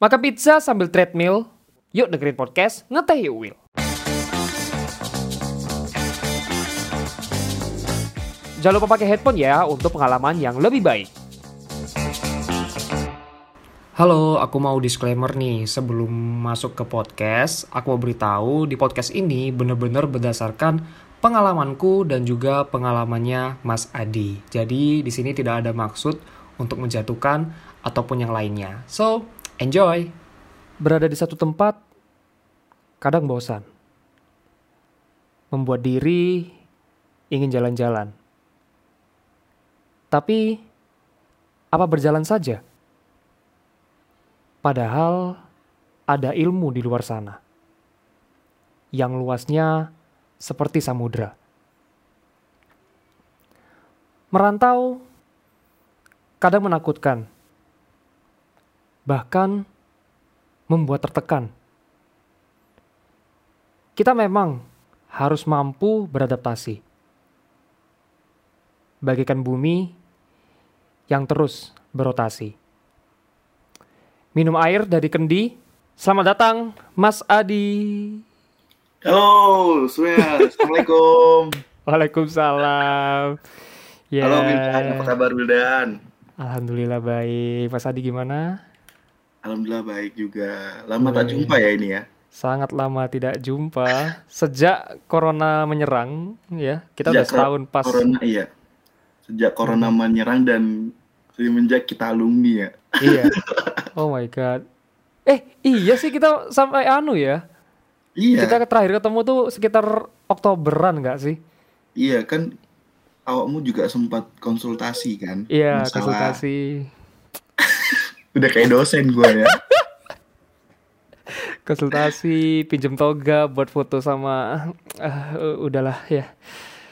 Makan pizza sambil treadmill? Yuk dengerin podcast Ngeteh Yuk Will. Jangan lupa pakai headphone ya untuk pengalaman yang lebih baik. Halo, aku mau disclaimer nih sebelum masuk ke podcast. Aku mau beritahu di podcast ini bener-bener berdasarkan pengalamanku dan juga pengalamannya Mas Adi. Jadi di sini tidak ada maksud untuk menjatuhkan ataupun yang lainnya. So, enjoy. Berada di satu tempat kadang bosan. Membuat diri ingin jalan-jalan. Tapi apa berjalan saja? Padahal ada ilmu di luar sana. Yang luasnya seperti samudra. Merantau kadang menakutkan, bahkan membuat tertekan. Kita memang harus mampu beradaptasi, bagikan bumi yang terus berotasi. Minum air dari kendi. Selamat datang, Mas Adi. Halo, semuanya. Assalamualaikum. Waalaikumsalam. Ya. Halo Wildan, apa kabar Wildan? Alhamdulillah baik. Mas Adi gimana? Alhamdulillah baik juga. Lama tak jumpa ya ini ya. Sangat lama tidak jumpa sejak corona menyerang ya. Kita udah Sejak setahun pas. Corona iya. Sejak corona menyerang dan semenjak kita alumni ya. Iya. Oh my god. Eh, iya sih kita sampai anu ya. Iya. Kita terakhir ketemu tuh sekitar Oktoberan nggak sih? Iya kan awakmu juga sempat konsultasi kan? Iya, Masalah- konsultasi. Udah kayak dosen gua ya. Konsultasi, pinjem toga buat foto sama eh, udahlah ya.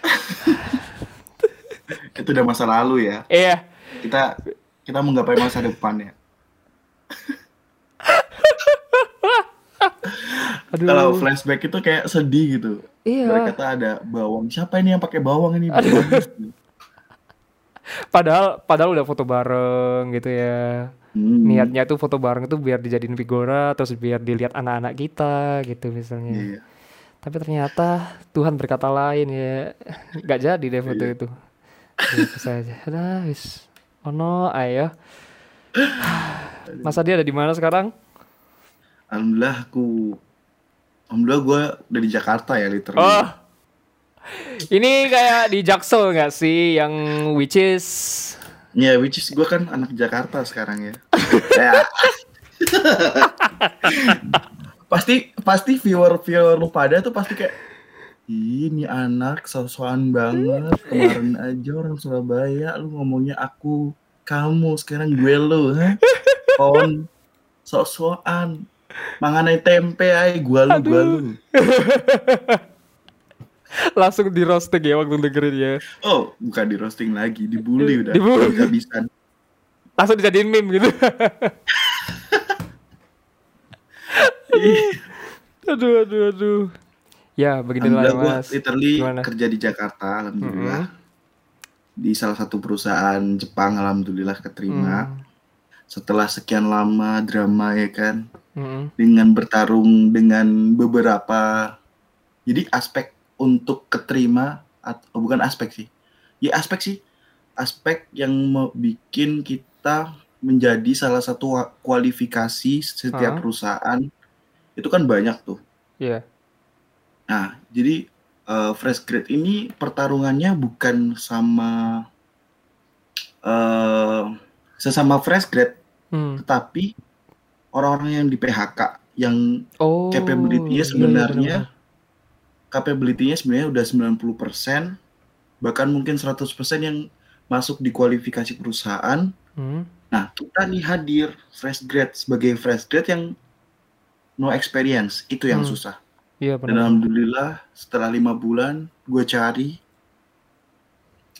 Itu udah masa lalu ya. Iya. Kita kita menggapai masa depan ya. Aduh. Kalau flashback itu kayak sedih gitu. Iya. Berkata ada bawang. Siapa ini yang pakai bawang ini? Padahal padahal udah foto bareng gitu ya. Hmm. Niatnya tuh foto bareng itu biar dijadiin figura terus biar dilihat anak-anak kita gitu misalnya. Iya. Tapi ternyata Tuhan berkata lain ya. Gak jadi deh foto Iya. itu. Gitu saja. Ada wis. Ono ayo. Mas Adi ada di mana sekarang? Alhamdulillah aku Alhamdulillah gue udah di Jakarta ya literally. Oh. Ini kayak di Jaksel nggak sih yang which is Ya, which is gue kan anak Jakarta sekarang ya. Ya. pasti pasti viewer viewer lu pada tuh pasti kayak ini anak sosokan banget kemarin aja orang Surabaya lu ngomongnya aku kamu sekarang gue lu ha? pon sok-sokan manganai tempe ay gua lu gua lu langsung di roasting ya waktu dengerin ya. oh bukan di roasting lagi dibully udah Dibully. Udah kehabisan Langsung dijadiin meme gitu. aduh aduh aduh. Ya beginilah Alhamdulillah gue literally Gimana? kerja di Jakarta, alhamdulillah. Di salah satu perusahaan Jepang, alhamdulillah keterima. Hmm. Setelah sekian lama drama ya kan, Mm-mm. dengan bertarung dengan beberapa, jadi aspek untuk keterima, atau bukan aspek sih, ya aspek sih, aspek yang bikin kita menjadi salah satu kualifikasi setiap perusahaan, itu kan banyak tuh. Iya. Nah, jadi eh, fresh grade ini pertarungannya bukan sama eh sesama fresh grade, Hmm. tetapi orang-orang yang di PHK yang Oh. capability-nya iya, iya, sebenarnya benar-benar. Capability-nya sebenarnya udah 90%, bahkan mungkin 100% yang masuk di kualifikasi perusahaan. Hmm. Nah, kita nih hadir fresh grade sebagai fresh grade yang no experience, itu yang Hmm. susah. Iya Dan benar. alhamdulillah setelah lima bulan gue cari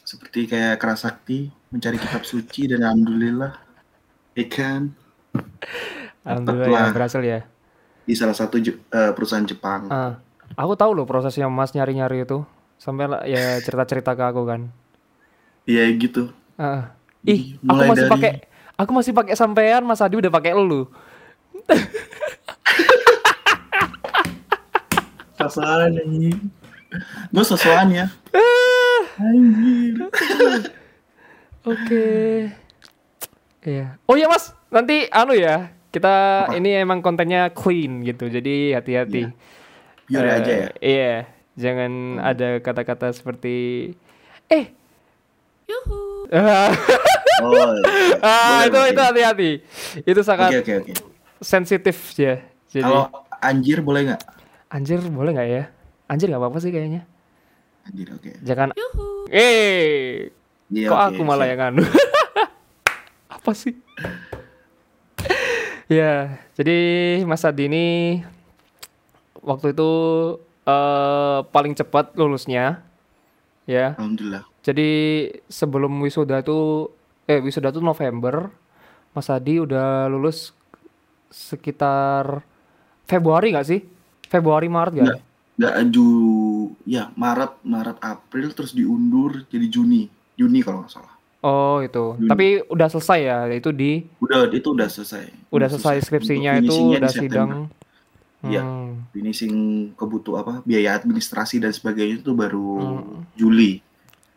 seperti kayak kerasakti mencari kitab suci dan alhamdulillah ikan Alhamdulillah ya berhasil ya. di salah satu eh, perusahaan Jepang. Ah, aku tahu loh prosesnya Mas nyari-nyari itu. Sampai ya cerita-cerita ke aku kan. Iya gitu. Ah. Ih, Jadi, aku mulai masih dari- pakai aku masih pakai sampean Mas Adi udah pakai lu. Sosokan anjing. Gue sosokan ya. Anjir. Oke. Iya. Oh iya Mas, nanti anu ya. Kita Apa? ini emang kontennya clean gitu. Jadi hati-hati. Biar Eh, aja ya. Iya. Jangan ada kata-kata seperti eh Ah, Oh, iya. ah, Boleh, itu boleh. itu hati-hati. Itu sangat Oke oke oke. sensitif ya. Jadi Kalau anjir boleh nggak? anjir boleh nggak ya? Anjir nggak apa-apa sih kayaknya. Anjir oke. Jangan eh Iya, kok oke, aku malah siap. yang anu. apa sih? ya, jadi Mas Adi ini waktu itu eh paling cepat lulusnya. Ya. Alhamdulillah. Jadi sebelum wisuda tuh eh wisuda tuh November, Mas Adi udah lulus sekitar Februari nggak sih? Februari Maret nggak? Nggak. Nggak ju ya Maret Maret April terus diundur jadi Juni Juni kalau nggak salah. Oh itu. Hmm. Tapi udah selesai ya itu di Udah itu udah selesai. udah selesai skripsinya Untuk itu udah September. Iya. Hmm. Finishing kebutuh apa biaya administrasi dan sebagainya itu baru Hmm. Juli.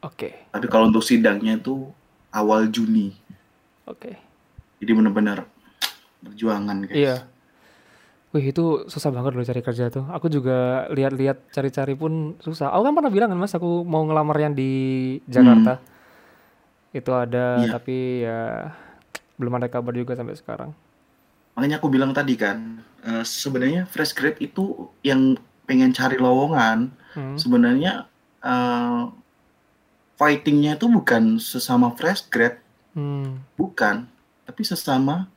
Oke. Tapi kalau untuk sidangnya itu awal Juni. Oke. Jadi benar-benar perjuangan guys. Iya. Wih itu susah banget loh cari kerja tuh. Aku juga lihat-lihat cari-cari pun susah. Aku kan pernah bilang kan mas, aku mau ngelamar yang di Jakarta. Itu ada, Hmm. Iya. tapi ya belum ada kabar juga sampai sekarang. Makanya aku bilang tadi kan, eh, sebenarnya fresh grade itu yang pengen cari lowongan, Hmm. sebenarnya eh, fightingnya itu bukan sesama fresh grade, Hmm. bukan, tapi sesama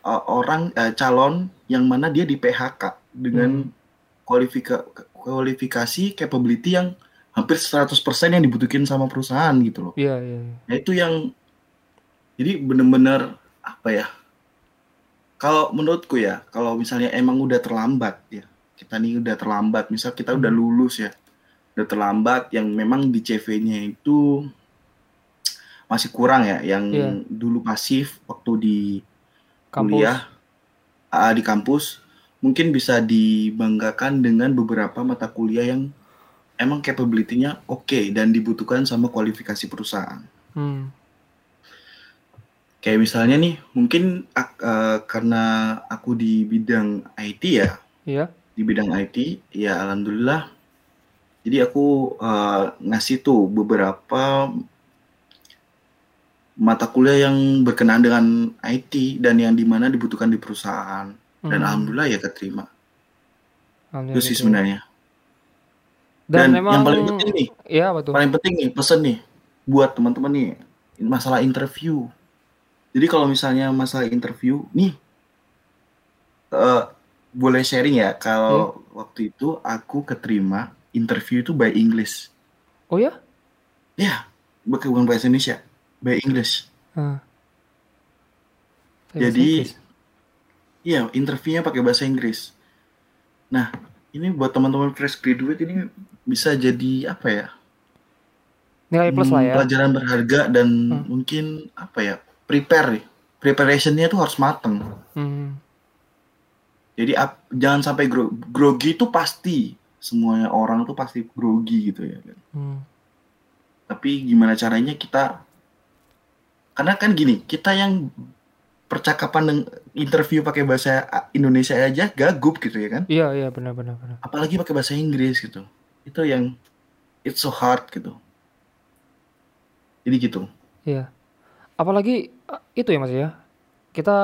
eh, orang eh, calon yang mana dia di PHK dengan Hmm. kualifika kualifikasi capability yang hampir 100% yang dibutuhin sama perusahaan gitu loh. Iya iya. iya. Nah itu yang jadi bener-bener apa ya? Kalau menurutku ya, kalau misalnya emang udah terlambat ya, kita nih udah terlambat, misal kita udah Hmm. lulus ya, udah terlambat yang memang di CV-nya itu masih kurang ya, yang Iya. dulu pasif waktu di Kampus. kuliah ah, di kampus, mungkin bisa dibanggakan dengan beberapa mata kuliah yang emang capability-nya oke dan dibutuhkan sama kualifikasi perusahaan. Hmm. Kayak misalnya nih, mungkin eh, karena aku di bidang IT ya, Iya. di bidang IT, ya alhamdulillah. Jadi aku eh, ngasih tuh beberapa mata kuliah yang berkenaan dengan IT dan yang di mana dibutuhkan di perusahaan. Dan Hmm. alhamdulillah ya keterima. Alhamdulillah Itu sih sebenarnya. Dan, Dan, memang yang paling penting nih, tuh? paling penting nih pesen nih buat teman-teman nih masalah interview. Jadi kalau misalnya masalah interview nih eh, boleh sharing ya kalau waktu itu aku keterima interview itu by English. Oh ya? Ya, bukan bukan bahasa Indonesia, by English. Bahasa Jadi iya interviewnya pakai bahasa Inggris. Nah ini buat teman-teman fresh graduate ini bisa jadi apa ya? nilai plus lah Hmm, ya. Pelajaran berharga dan Hmm. mungkin apa ya? Prepare. Preparationnya tuh harus mateng. Hmm. Jadi ap- jangan sampai gro- grogi itu pasti semuanya orang tuh pasti grogi gitu ya. kan. Hmm. Tapi gimana caranya kita karena kan gini, kita yang percakapan interview pakai bahasa Indonesia aja gagup gitu ya kan. Iya iya benar benar benar. Apalagi pakai bahasa Inggris gitu. Itu yang it's so hard gitu. Jadi gitu. Iya. Apalagi eh, itu ya Mas ya. Kita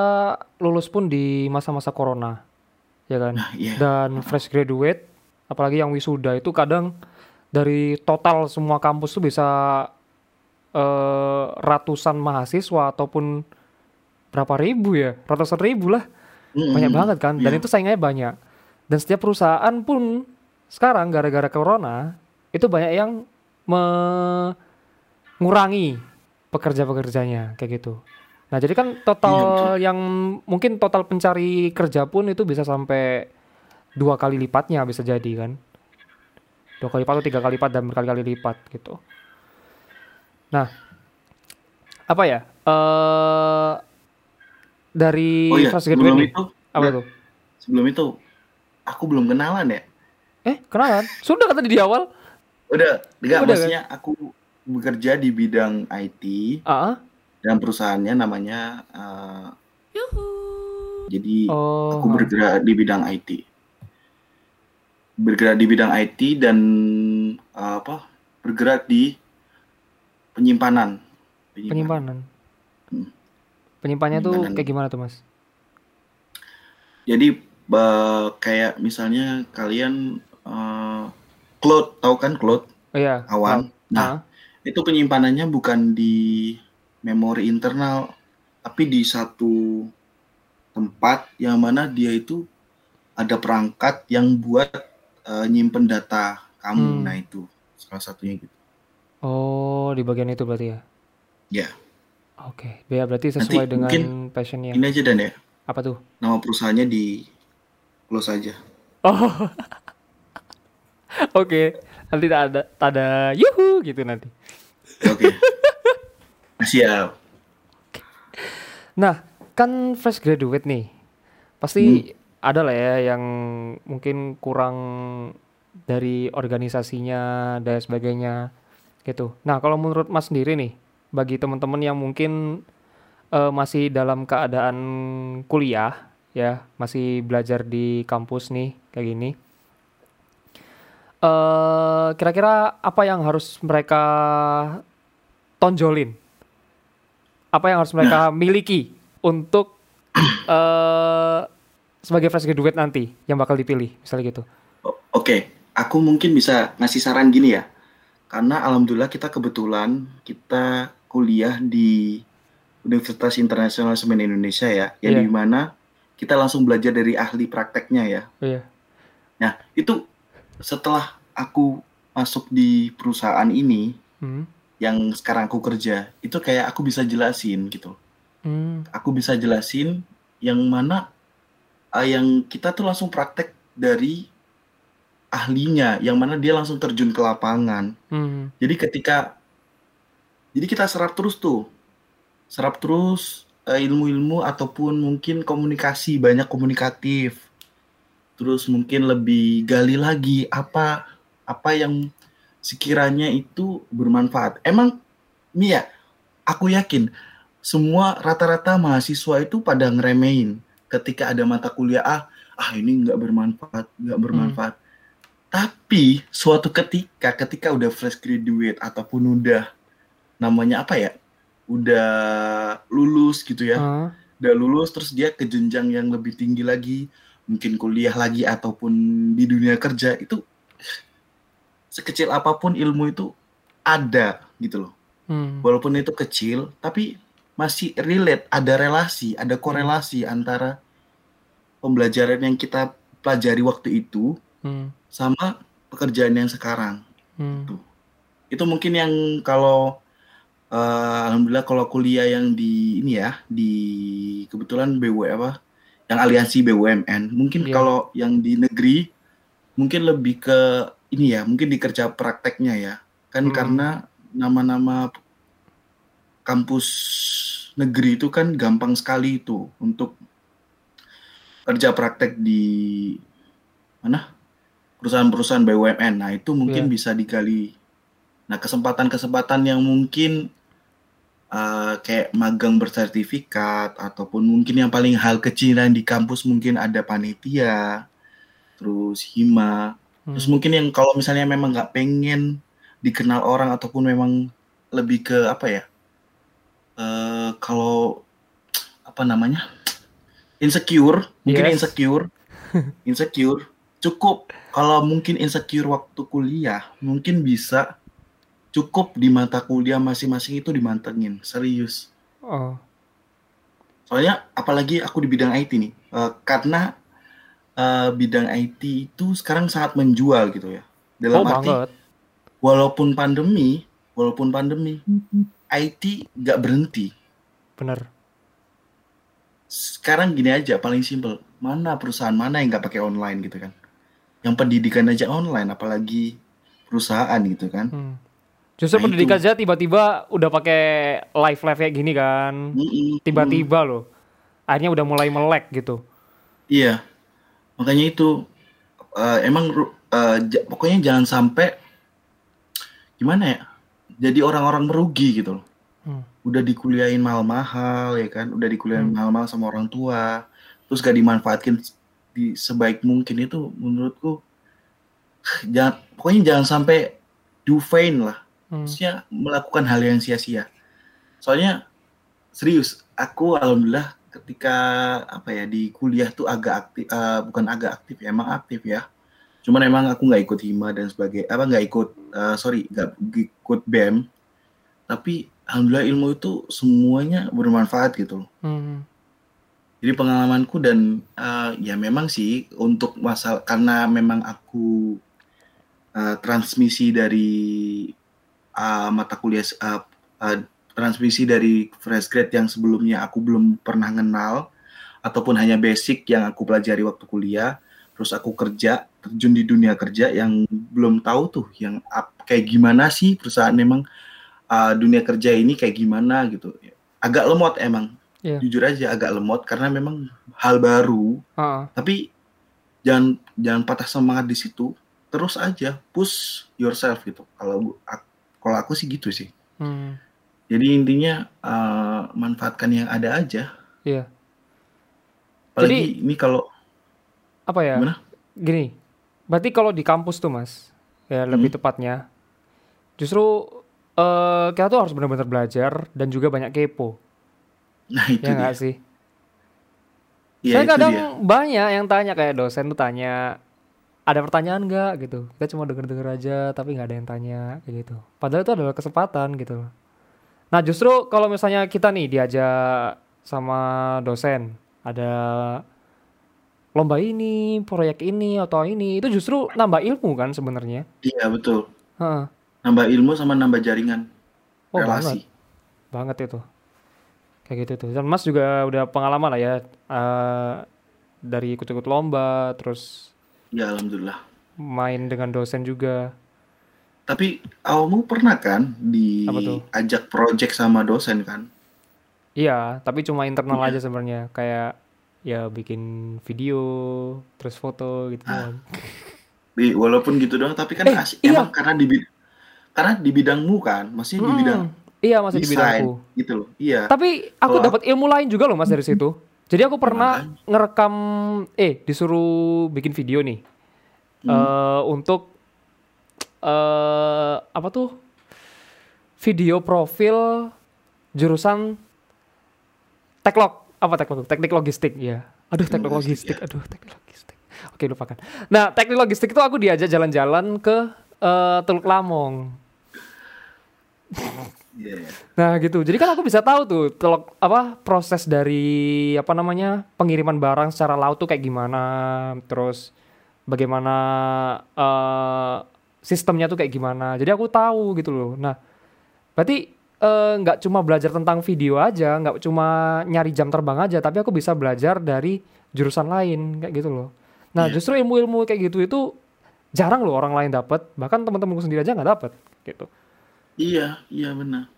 lulus pun di masa-masa corona. Ya kan? Nah, iya. Dan fresh graduate apalagi yang wisuda itu kadang dari total semua kampus tuh bisa eh, ratusan mahasiswa ataupun berapa ribu ya? Ratusan ribu lah. Banyak Mm-mm. banget kan. Dan Iya. itu saingannya banyak. Dan setiap perusahaan pun sekarang gara-gara corona itu banyak yang mengurangi pekerja-pekerjanya kayak gitu. Nah, jadi kan total Iya, yang mungkin total pencari kerja pun itu bisa sampai dua kali lipatnya bisa jadi kan. Dua kali lipat atau tiga kali lipat dan berkali-kali lipat gitu. Nah, apa ya? eh dari Oh iya, fresh sebelum nih. itu Apa tuh? Sebelum itu aku belum kenalan ya. Eh, kenalan? Sudah kata di awal. Udah, enggak Udah, maksudnya aku bekerja di bidang IT ah. dan perusahaannya namanya eh, jadi oh. aku bergerak di bidang IT. Bergerak di bidang IT dan eh, apa? Bergerak di penyimpanan. penyimpanan. Hmm. Penyimpanannya tuh Penyimpanan. kayak gimana tuh, Mas? Jadi eh, kayak misalnya kalian eh, cloud, tahu kan cloud Oh iya. awan. Ah. Nah, itu penyimpanannya bukan di memori internal, tapi di satu tempat yang mana dia itu ada perangkat yang buat eh, nyimpen data kamu. Hmm. Nah, itu salah satunya gitu. Oh, di bagian itu berarti ya? Ya. Oke, ya berarti sesuai dengan mungkin passionnya. Ini aja dan ya, Apa tuh? nama perusahaannya di close aja. Oh, oke. Nanti ada, ada yuhu gitu nanti. Oke. Siap. Nah, kan fresh graduate nih, pasti ada lah ya yang mungkin kurang dari organisasinya dan sebagainya gitu. Nah, kalau menurut Mas sendiri nih, bagi teman-teman yang mungkin eh, masih dalam keadaan kuliah ya, masih belajar di kampus nih kayak gini, eh kira-kira apa yang harus mereka tonjolin? Apa yang harus mereka miliki untuk eh sebagai fresh graduate nanti yang bakal dipilih, misalnya gitu. Oke, aku mungkin bisa ngasih saran gini ya. Karena alhamdulillah kita kebetulan kita kuliah di Universitas Internasional Semen Indonesia ya, yang Iya. di mana kita langsung belajar dari ahli prakteknya ya. Iya. Nah, itu setelah aku masuk di perusahaan ini Hmm. yang sekarang aku kerja, itu kayak aku bisa jelasin gitu. Hmm. Aku bisa jelasin yang mana eh, yang kita tuh langsung praktek dari ahlinya, yang mana dia langsung terjun ke lapangan. Hmm. Jadi ketika jadi kita serap terus tuh. Serap terus eh, ilmu-ilmu ataupun mungkin komunikasi, banyak komunikatif. Terus mungkin lebih gali lagi apa apa yang sekiranya itu bermanfaat. Emang Mia, aku yakin semua rata-rata mahasiswa itu pada ngeremehin ketika ada mata kuliah ah ah ini nggak bermanfaat, nggak bermanfaat. Tapi suatu ketika ketika udah fresh graduate ataupun udah namanya apa ya? Udah lulus gitu ya. Ah. Udah lulus terus dia ke jenjang yang lebih tinggi lagi, mungkin kuliah lagi ataupun di dunia kerja itu sekecil apa pun ilmu itu ada gitu loh. Hmm. Walaupun itu kecil tapi masih relate, ada relasi, ada korelasi antara pembelajaran yang kita pelajari waktu itu Hmm. sama pekerjaan yang sekarang. Hmm. Itu mungkin yang kalau eh, alhamdulillah kalau kuliah yang di ini ya di kebetulan BW apa yang aliansi BUMN mungkin Iya. kalau yang di negeri mungkin lebih ke ini ya mungkin di kerja prakteknya ya kan Hmm. karena nama-nama kampus negeri itu kan gampang sekali itu untuk kerja praktek di mana perusahaan-perusahaan BUMN. Nah itu mungkin Iya. bisa digali. Nah kesempatan-kesempatan yang mungkin uh, kayak magang bersertifikat ataupun mungkin yang paling hal kecilan di kampus mungkin ada panitia, terus hima, Hmm. terus mungkin yang kalau misalnya memang nggak pengen dikenal orang ataupun memang lebih ke apa ya? eh kalau apa namanya? insecure, mungkin Yes. insecure. insecure cukup kalau mungkin insecure waktu kuliah, mungkin bisa cukup di mata kuliah masing-masing itu dimantengin, serius. Oh. Soalnya apalagi aku di bidang IT nih, eh, karena eh, bidang IT itu sekarang sangat menjual gitu ya. Dalam Oh arti banget. walaupun pandemi, walaupun pandemi, IT nggak berhenti. Bener. Sekarang gini aja, paling simpel, mana perusahaan mana yang nggak pakai online gitu kan? Yang pendidikan aja online, apalagi perusahaan gitu kan? Hmm. Justru Nah, pendidikan itu. aja tiba-tiba udah pakai live live kayak gini kan. Mm-mm. Tiba-tiba loh. Akhirnya udah mulai melek gitu. Iya, makanya itu uh, emang uh, pokoknya jangan sampai gimana ya, jadi orang-orang merugi gitu loh. Hmm. Udah dikuliahin mahal-mahal ya kan, udah dikuliahin hmm. mahal-mahal sama orang tua, terus gak dimanfaatkan di sebaik mungkin itu menurutku jangan pokoknya jangan sampai do vain lah. Hmm. Maksudnya melakukan hal yang sia-sia. Soalnya serius, aku alhamdulillah ketika apa ya di kuliah tuh agak aktif uh, bukan agak aktif ya emang aktif ya cuman emang aku nggak ikut hima dan sebagai apa nggak ikut uh, sorry nggak ikut bem tapi alhamdulillah ilmu itu semuanya bermanfaat gitu hmm. jadi pengalamanku dan uh, ya memang sih untuk masalah karena memang aku uh, transmisi dari uh, mata kuliah uh, uh, transmisi dari fresh grade yang sebelumnya aku belum pernah kenal ataupun hanya basic yang aku pelajari waktu kuliah terus aku kerja terjun di dunia kerja yang belum tahu tuh yang up, kayak gimana sih perusahaan memang uh, dunia kerja ini kayak gimana gitu. Agak lemot emang. Yeah. jujur aja agak lemot karena memang hal baru. Uh. tapi jangan jangan patah semangat di situ. Terus aja push yourself gitu. Kalau kalau aku sih gitu sih hmm jadi intinya uh, manfaatkan yang ada aja. Iya. Apalagi Jadi, ini kalau apa ya? Gimana? Gini. Berarti kalau di kampus tuh, Mas, ya lebih hmm. tepatnya justru uh, kita tuh harus benar-benar belajar dan juga banyak kepo. Nah, itu ya nggak sih? Ya, Saya kadang dia. banyak yang tanya kayak dosen tuh tanya ada pertanyaan nggak gitu kita cuma denger-denger aja tapi nggak ada yang tanya kayak gitu padahal itu adalah kesempatan gitu Nah justru kalau misalnya kita nih diajak sama dosen ada lomba ini, proyek ini atau ini, itu justru nambah ilmu kan sebenarnya. Iya betul. Huh. Nambah ilmu sama nambah jaringan oh, relasi. Banget. banget itu. Kayak gitu tuh. Dan Mas juga udah pengalaman lah ya uh, dari ikut-ikut lomba, terus. Ya alhamdulillah. Main dengan dosen juga. Tapi awalmu pernah kan diajak project sama dosen kan? Iya, tapi cuma internal iya. aja sebenarnya. Kayak ya bikin video, terus foto gitu ah. Di, walaupun gitu doang, tapi kan eh, asik. Iya. emang karena di karena di bidangmu kan, masih hmm, di bidang Iya, masih design, di bidangku. Gitu loh. Iya. Tapi aku dapat ilmu lain juga loh Mas dari situ. Jadi aku pernah ngerekam eh disuruh bikin video nih. Hmm. Uh, untuk uh, apa tuh? Video profil jurusan teklog apa teklog teknik logistik ya. Aduh teknik logistik ya. aduh teknik logistik. Oke lupakan. Nah teknik logistik itu aku diajak jalan-jalan ke uh, Teluk Lamong yeah. nah gitu jadi kan aku bisa tahu tuh teluk apa proses dari apa namanya pengiriman barang secara laut tuh kayak gimana terus bagaimana uh, sistemnya tuh kayak gimana. Jadi aku tahu gitu loh. Nah, berarti eh, nggak uh, cuma belajar tentang video aja, nggak cuma nyari jam terbang aja, tapi aku bisa belajar dari jurusan lain kayak gitu loh. Nah, yeah. justru ilmu-ilmu kayak gitu itu jarang loh orang lain dapat, bahkan teman-temanku sendiri aja nggak dapat gitu. Iya, iya benar.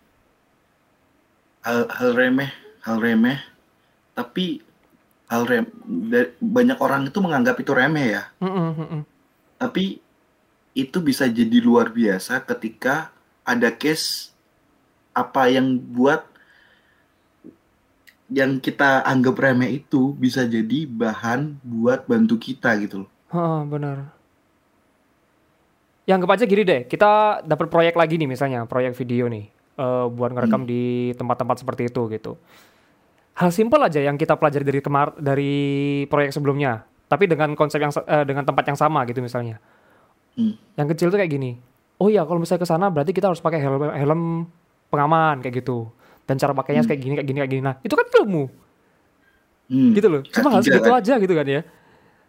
Hal, hal remeh, hal remeh, tapi hal rem banyak orang itu menganggap itu remeh ya. Mm -mm, Tapi itu bisa jadi luar biasa ketika ada case apa yang buat yang kita anggap remeh itu bisa jadi bahan buat bantu kita gitu loh. Oh, benar. Yang aja gini deh, kita dapat proyek lagi nih misalnya, proyek video nih, uh, buat ngerekam hmm. di tempat-tempat seperti itu gitu. Hal simpel aja yang kita pelajari dari kemar dari proyek sebelumnya, tapi dengan konsep yang uh, dengan tempat yang sama gitu misalnya Hmm. Yang kecil tuh kayak gini. Oh iya, kalau misalnya ke sana berarti kita harus pakai helm, helm pengaman kayak gitu. Dan cara pakainya hmm. kayak gini, kayak gini, kayak gini. Nah, itu kan ilmu. Hmm. Gitu loh. Cuma harus gitu kan? aja gitu kan ya.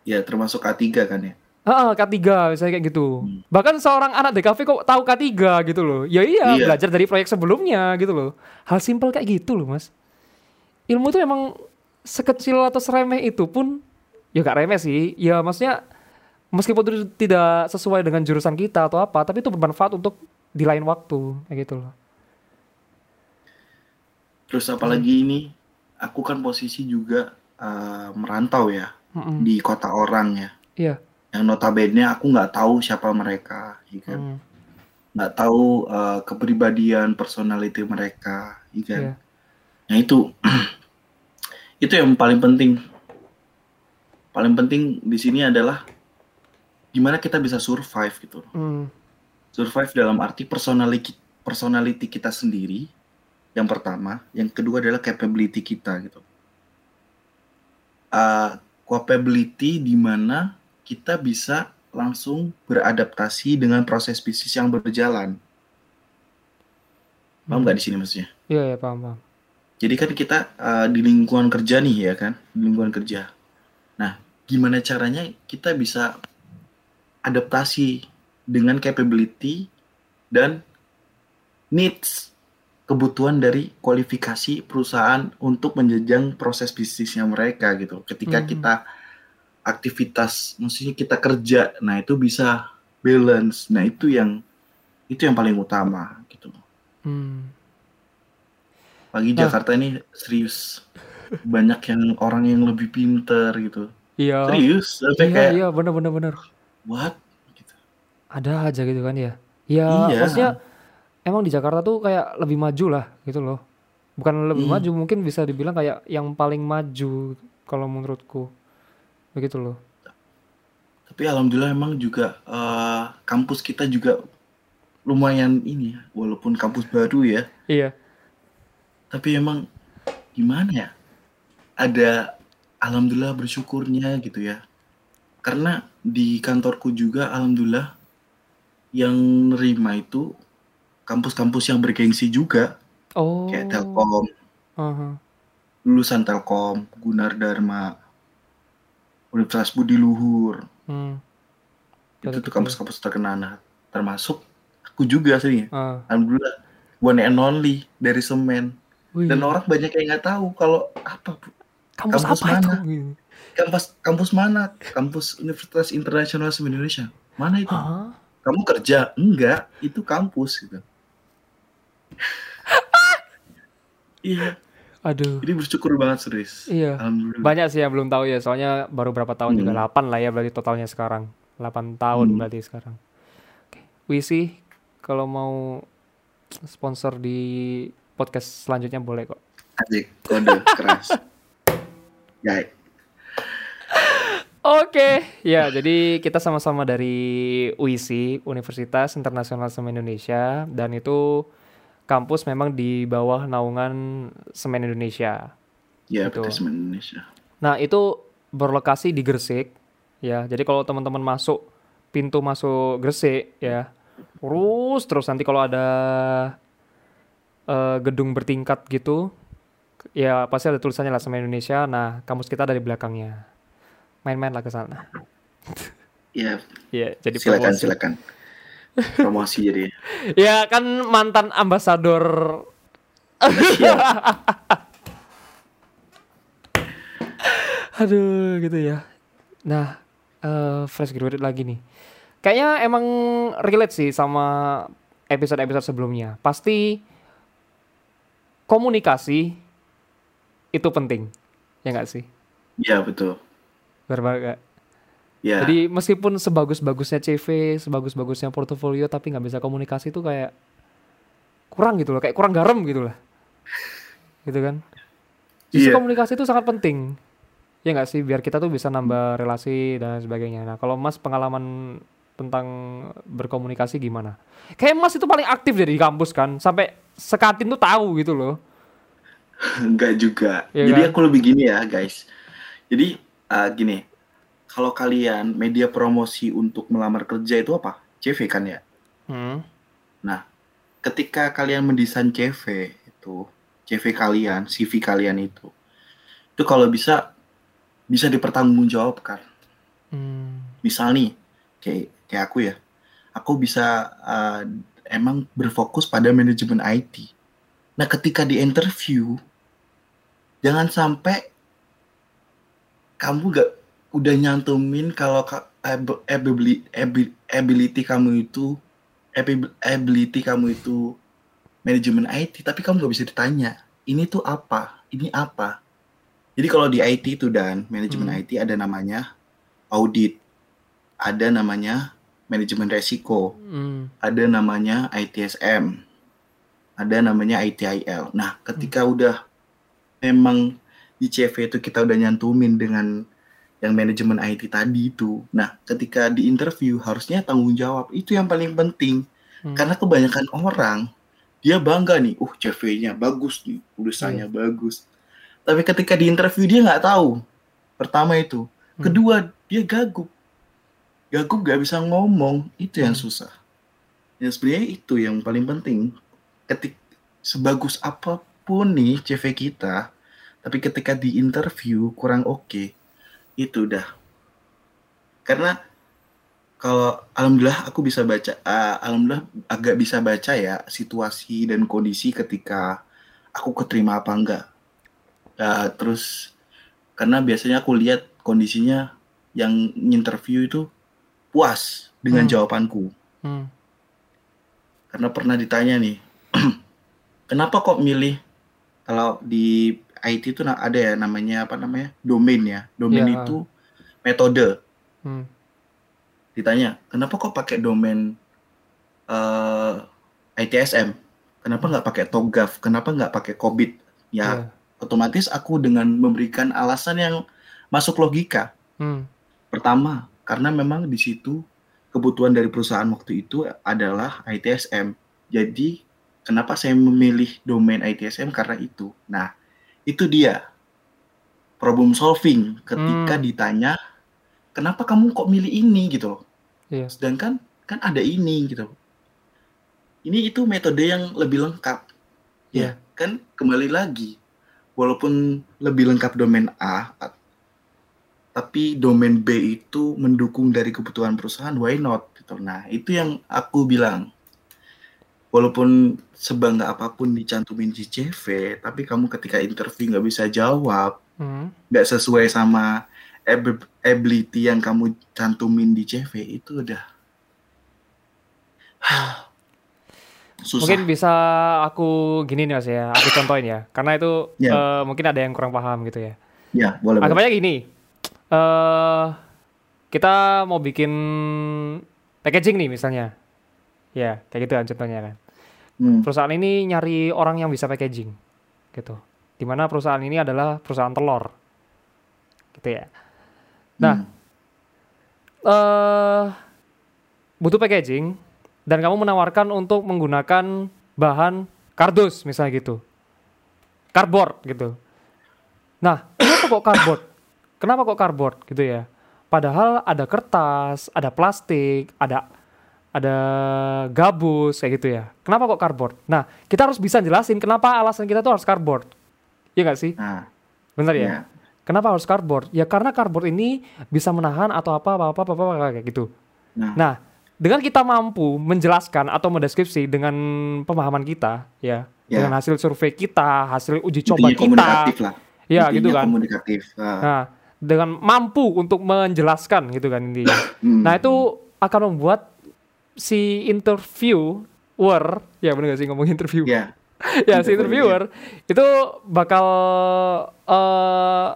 Ya, termasuk K3 kan ya. Ah, K3 misalnya kayak gitu. Hmm. Bahkan seorang anak DKV kok tahu K3 gitu loh. Ya iya, iya, belajar dari proyek sebelumnya gitu loh. Hal simpel kayak gitu loh, Mas. Ilmu itu emang sekecil atau seremeh itu pun ya gak remeh sih. Ya maksudnya meskipun itu tidak sesuai dengan jurusan kita atau apa tapi itu bermanfaat untuk di lain waktu kayak gitu loh terus apalagi hmm. ini aku kan posisi juga uh, merantau ya Mm-mm. di kota orang ya. Iya. Yang notabene aku nggak tahu siapa mereka, ya kan? Mm. Nggak tahu eh, kepribadian, personality mereka, ya kan? Iya. Nah itu, itu yang paling penting. Paling penting di sini adalah gimana kita bisa survive gitu. Mm. Survive dalam arti personality personality kita sendiri. Yang pertama, yang kedua adalah capability kita gitu. Uh, capability di mana kita bisa langsung beradaptasi dengan proses bisnis yang berjalan. Paham nggak di sini maksudnya? Iya, ya, paham, paham. Jadi kan kita uh, di lingkungan kerja nih ya kan, di lingkungan kerja. Nah, gimana caranya kita bisa adaptasi dengan capability dan needs kebutuhan dari kualifikasi perusahaan untuk menjejang proses bisnisnya mereka gitu. Ketika Mhm. kita aktivitas, maksudnya kita kerja, nah itu bisa balance. Nah itu yang itu yang paling utama gitu. Mm. Pagi Nah. Jakarta ini serius banyak yang orang yang lebih pinter gitu. Iya. Serius, sampai Iya, kayak iya, bener, bener, bener. what? Gitu. Ada aja gitu kan ya. Ya, Iya. maksudnya emang di Jakarta tuh kayak lebih maju lah gitu loh. Bukan lebih Hmm. maju, mungkin bisa dibilang kayak yang paling maju kalau menurutku. Begitu loh. Tapi alhamdulillah emang juga eh, kampus kita juga lumayan ini ya, walaupun kampus baru ya. Iya. Tapi emang gimana ya? Ada alhamdulillah bersyukurnya gitu ya. Karena di kantorku juga alhamdulillah yang nerima itu kampus-kampus yang bergengsi juga Oh. kayak Telkom, Aha. lulusan Telkom, Gunar Dharma, Universitas Budi Luhur. Hmm. Itu tuh kampus-kampus terkenal. Nah, termasuk aku juga sih. Ah. Alhamdulillah one and only dari semen. Wih, Dan orang banyak yang nggak tahu kalau apa Bu? kampus, kampus apa itu? mana? Gitu. kampus kampus mana? Kampus Universitas Internasional Semen Indonesia. Mana itu? Hah? Kamu kerja? Enggak, itu kampus gitu. iya, Aduh. jadi bersyukur banget serius. Iya. Banyak sih yang belum tahu ya, soalnya baru berapa tahun juga Hmm. 8 lah ya berarti totalnya sekarang. 8 tahun Hmm. berarti sekarang. Oke. Wisi kalau mau sponsor di podcast selanjutnya boleh kok. Asik, kode keras. Ya, Oke, ya jadi kita sama-sama dari UISI, Universitas Internasional Semen Indonesia dan itu kampus memang di bawah naungan Semen Indonesia. ya Betul. PT Semen Indonesia. Nah, itu berlokasi di Gresik ya. Jadi kalau teman-teman masuk pintu masuk Gresik ya, terus terus nanti kalau ada eh, gedung bertingkat gitu ya pasti ada tulisannya lah Semen Indonesia. Nah, kampus kita ada di belakangnya. Main-main lah ke sana. Ya, Iya, jadi silakan promosi. silakan. Promosi jadi. Ya kan mantan ambasador. Aduh, gitu ya. Nah, eh fresh graduate lagi nih. Kayaknya emang relate sih sama episode-episode sebelumnya. Pasti komunikasi itu penting. Ya nggak sih? Ya betul. Benar banget Ya. Jadi meskipun sebagus-bagusnya CV, sebagus-bagusnya portofolio, tapi nggak bisa komunikasi itu kayak kurang gitu loh, kayak kurang garam gitu lah. Gitu kan? Justru Iya. komunikasi itu sangat penting. Ya nggak sih, biar kita tuh bisa nambah relasi dan sebagainya. Nah, kalau Mas pengalaman tentang berkomunikasi gimana? Kayak Mas itu paling aktif dari kampus kan, sampai sekatin tuh tahu gitu loh. Enggak juga. Iya Jadi kan? aku lebih gini ya, guys. Jadi uh, gini, kalau kalian media promosi untuk melamar kerja itu apa? CV kan ya. Hmm. Nah, ketika kalian mendesain CV itu, CV kalian, CV kalian itu, itu kalau bisa bisa dipertanggungjawabkan. Hmm. Misal nih, kayak kayak aku ya, aku bisa uh, emang berfokus pada manajemen IT. Nah, ketika di interview, jangan sampai kamu gak udah nyantumin kalau ka- ab- abili- abi- ability kamu itu abi- ability kamu itu manajemen IT, tapi kamu gak bisa ditanya, ini tuh apa, ini apa. Jadi kalau di IT itu dan manajemen Hmm. IT ada namanya audit, ada namanya manajemen resiko, Hmm. ada namanya ITSM, ada namanya ITIL. Nah, ketika Hmm. udah memang di CV itu kita udah nyantumin dengan yang manajemen IT tadi itu. Nah, ketika di interview harusnya tanggung jawab itu yang paling penting. Hmm. Karena kebanyakan orang dia bangga nih, uh CV-nya bagus nih, tulisannya bagus. Tapi ketika di interview dia nggak tahu. Pertama itu, Hmm. kedua dia gagup. Gagup gak bisa ngomong, itu yang Hmm. susah. Yang sebenarnya itu yang paling penting. Ketik sebagus apa pun nih CV kita, tapi ketika di interview kurang oke, itu udah. Karena kalau alhamdulillah aku bisa baca, ah, alhamdulillah agak bisa baca ya situasi dan kondisi ketika aku keterima apa enggak. Ah, terus karena biasanya aku lihat kondisinya yang interview itu puas dengan Hmm. jawabanku. Hmm. Karena pernah ditanya nih, kenapa kok milih kalau di IT itu ada ya namanya apa namanya domain ya, domain Ya. itu metode. Hmm. Ditanya, kenapa kok pakai domain eh, ITSM? Kenapa nggak pakai TOGAF? Kenapa nggak pakai COBIT? Ya, Iya. otomatis aku dengan memberikan alasan yang masuk logika. Hmm. Pertama, karena memang di situ kebutuhan dari perusahaan waktu itu adalah ITSM. Jadi, kenapa saya memilih domain ITSM karena itu. Nah, itu dia problem solving ketika Hmm. ditanya, kenapa kamu kok milih ini gitu loh. Iya. Sedangkan kan ada ini gitu. Ini itu metode yang lebih lengkap. Iya. Ya, kan kembali lagi. Walaupun lebih lengkap domain A, a- tapi domain B itu mendukung dari kebutuhan perusahaan, why not? Gitu. Nah, itu yang aku bilang. Walaupun sebangga apa pun dicantumin di CV, tapi kamu ketika interview nggak bisa jawab, Hmm. nggak sesuai sama ab- ability yang kamu cantumin di CV itu udah susah. Mungkin bisa aku gini nih mas ya, aku contohin ya, karena itu Ya. eh, mungkin ada yang kurang paham gitu ya. Ya, boleh. Anggap boleh. aja gini, eh kita mau bikin packaging nih misalnya, ya kayak gitu kan contohnya kan. Hmm, Perusahaan ini nyari orang yang bisa packaging, gitu. Di mana perusahaan ini adalah perusahaan telur, gitu ya. Nah, hmm, eh butuh packaging dan kamu menawarkan untuk menggunakan bahan kardus misalnya gitu. Cardboard gitu. Nah, kenapa kok cardboard? Kenapa kok cardboard gitu ya? Padahal ada kertas, ada plastik, ada ada gabus kayak gitu ya. Kenapa kok cardboard? Nah, kita harus bisa jelasin kenapa alasan kita tuh harus cardboard. Iya nggak sih? Nah, Bener ya? ya. Kenapa harus cardboard? Ya karena cardboard ini bisa menahan atau apa apa apa apa, apa kayak gitu. Nah, Nah, dengan kita mampu menjelaskan atau mendeskripsi dengan pemahaman kita, ya, Ya. dengan hasil survei kita, hasil uji coba intinya kita, komunikatif lah. ya Intinya gitu kan. Komunikatif. Nah, Nah, dengan mampu untuk menjelaskan gitu kan intinya. hmm, Nah, itu akan membuat si interviewer, ya bener gak sih ngomong interview? ya, ya si Interviewer, interviewer itu bakal eh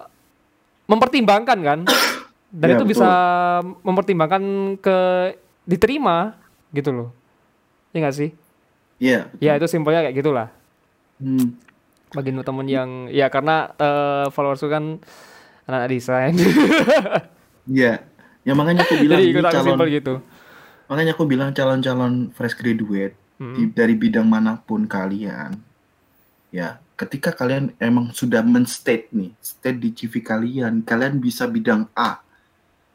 mempertimbangkan kan? Dan Ya, itu betul. bisa mempertimbangkan ke diterima gitu loh. Ya nggak sih? Ya, ya itu simpelnya kayak gitulah. Hmm, bagi temen yang ya karena eh, followersku kan anak desain ya. Ya makanya aku bilang jadi ini ikut calon, simpel gitu makanya aku bilang calon-calon fresh graduate Mm. di- dari bidang mana pun kalian, ya ketika kalian emang sudah men-state nih, state di CV kalian, kalian bisa bidang A.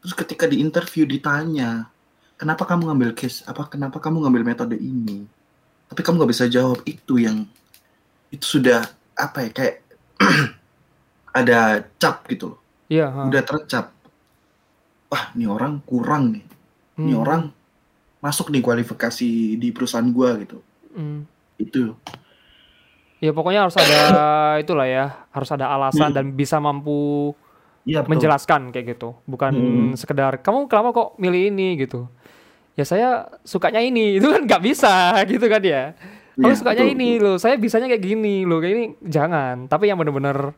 Terus ketika di interview ditanya, kenapa kamu ngambil case, apa kenapa kamu ngambil metode ini? Tapi kamu nggak bisa jawab itu yang itu sudah apa ya kayak ada cap gitu loh, iya udah tercap. Wah, ini orang kurang nih, ini Hmm, orang masuk nih kualifikasi di perusahaan gua gitu. hmm. Itu. ya pokoknya harus ada itulah ya harus ada alasan Hmm. dan bisa mampu betul. menjelaskan kayak gitu bukan Hmm. sekedar kamu kenapa kok milih ini gitu ya saya sukanya ini itu kan nggak bisa gitu kan ya kamu Iya, sukanya betul, ini loh saya bisanya kayak gini loh kayak ini jangan tapi yang bener-bener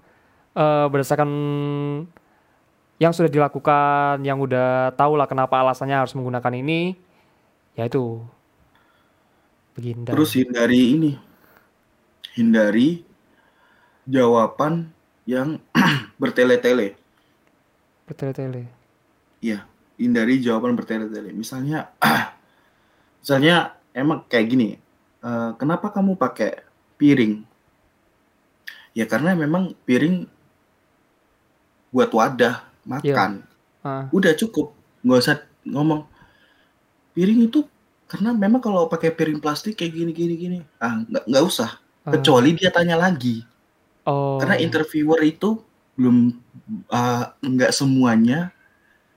eh, berdasarkan yang sudah dilakukan, yang udah tahu lah kenapa alasannya harus menggunakan ini, ya itu. Terus hindari ini. Hindari jawaban yang bertele-tele. bertele-tele. Iya, hindari jawaban bertele-tele. Misalnya misalnya emang kayak gini. eh, kenapa kamu pakai piring? Ya karena memang piring buat wadah makan. Ah, Udah cukup, nggak usah ngomong piring itu karena memang kalau pakai piring plastik kayak gini gini gini, ah nggak nggak usah. ah. Kecuali dia tanya lagi. Oh, Karena interviewer itu belum uh, nggak semuanya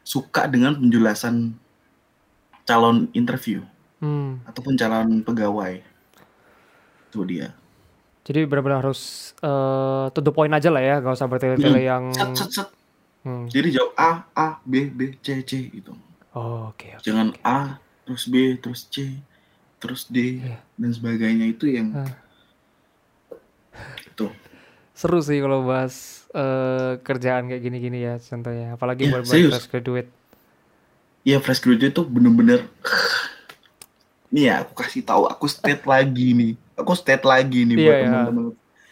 suka dengan penjelasan calon interview hmm. ataupun calon pegawai. Itu dia. Jadi benar-benar harus eh to the point aja lah ya, gak usah bertele-tele yang. Set, set, set. Hmm. Jadi jawab A, A, B, B, C, C gitu. Oh, Oke, oke. Jangan A, terus B, terus C, terus D Iya. dan sebagainya itu yang itu. Seru sih kalau bahas eh, kerjaan kayak gini-gini ya contohnya, apalagi Iya, buat buat serius. fresh graduate. Iya fresh graduate itu bener-bener Nih ya aku kasih tahu aku state lagi nih Aku state lagi nih Iya, buat iya. teman-teman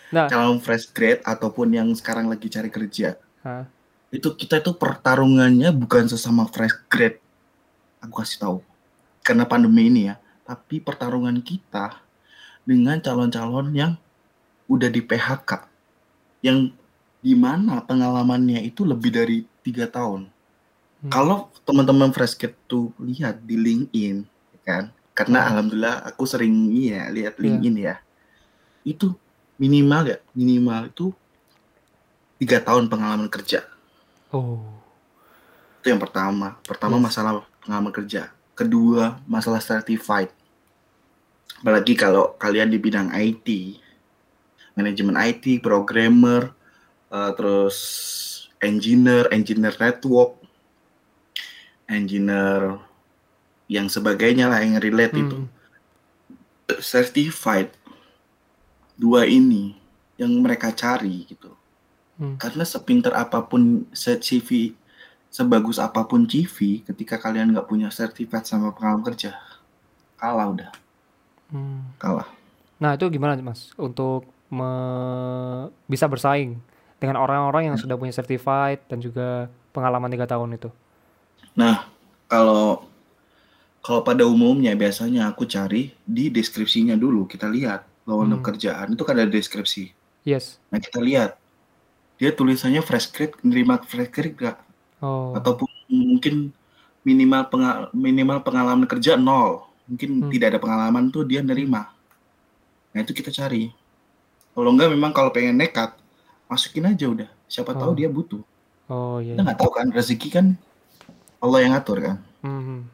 Nah, calon fresh grade ataupun yang sekarang lagi cari kerja ah, itu kita itu pertarungannya bukan sesama fresh grade aku kasih tahu karena pandemi ini ya tapi pertarungan kita dengan calon-calon yang udah di PHK yang di mana pengalamannya itu lebih dari tiga tahun Hmm. kalau teman-teman fresh tuh lihat di LinkedIn ya kan karena Hmm. alhamdulillah aku sering ya lihat Iya. LinkedIn ya itu minimal ya minimal itu tiga tahun pengalaman kerja oh, itu yang pertama pertama Yes. masalah pengalaman kerja kedua masalah certified apalagi kalau kalian di bidang IT manajemen IT programmer eh, terus engineer engineer network engineer yang sebagainya lah yang relate itu hmm. certified dua ini yang mereka cari gitu Hmm. karena sepinter apa pun CV sebagus apa pun CV ketika kalian nggak punya sertifikat sama pengalaman kerja kalah udah Hmm. kalah Nah itu gimana mas untuk me- bisa bersaing dengan orang-orang yang sudah punya certified dan juga pengalaman tiga tahun itu? nah kalau kalau pada umumnya biasanya aku cari di deskripsinya dulu kita lihat lowongan Hmm. pekerjaan itu kan ada deskripsi Yes. nah kita lihat dia tulisannya fresh grade nerima fresh grade nggak Oh. ataupun mungkin minimal penga- minimal pengalaman kerja nol mungkin Hmm. tidak ada pengalaman tuh dia nerima nah itu kita cari kalau enggak memang kalau pengen nekat masukin aja udah siapa Oh. tahu dia butuh Oh iya. kita nggak tahu kan rezeki kan Allah yang ngatur kan Hmm.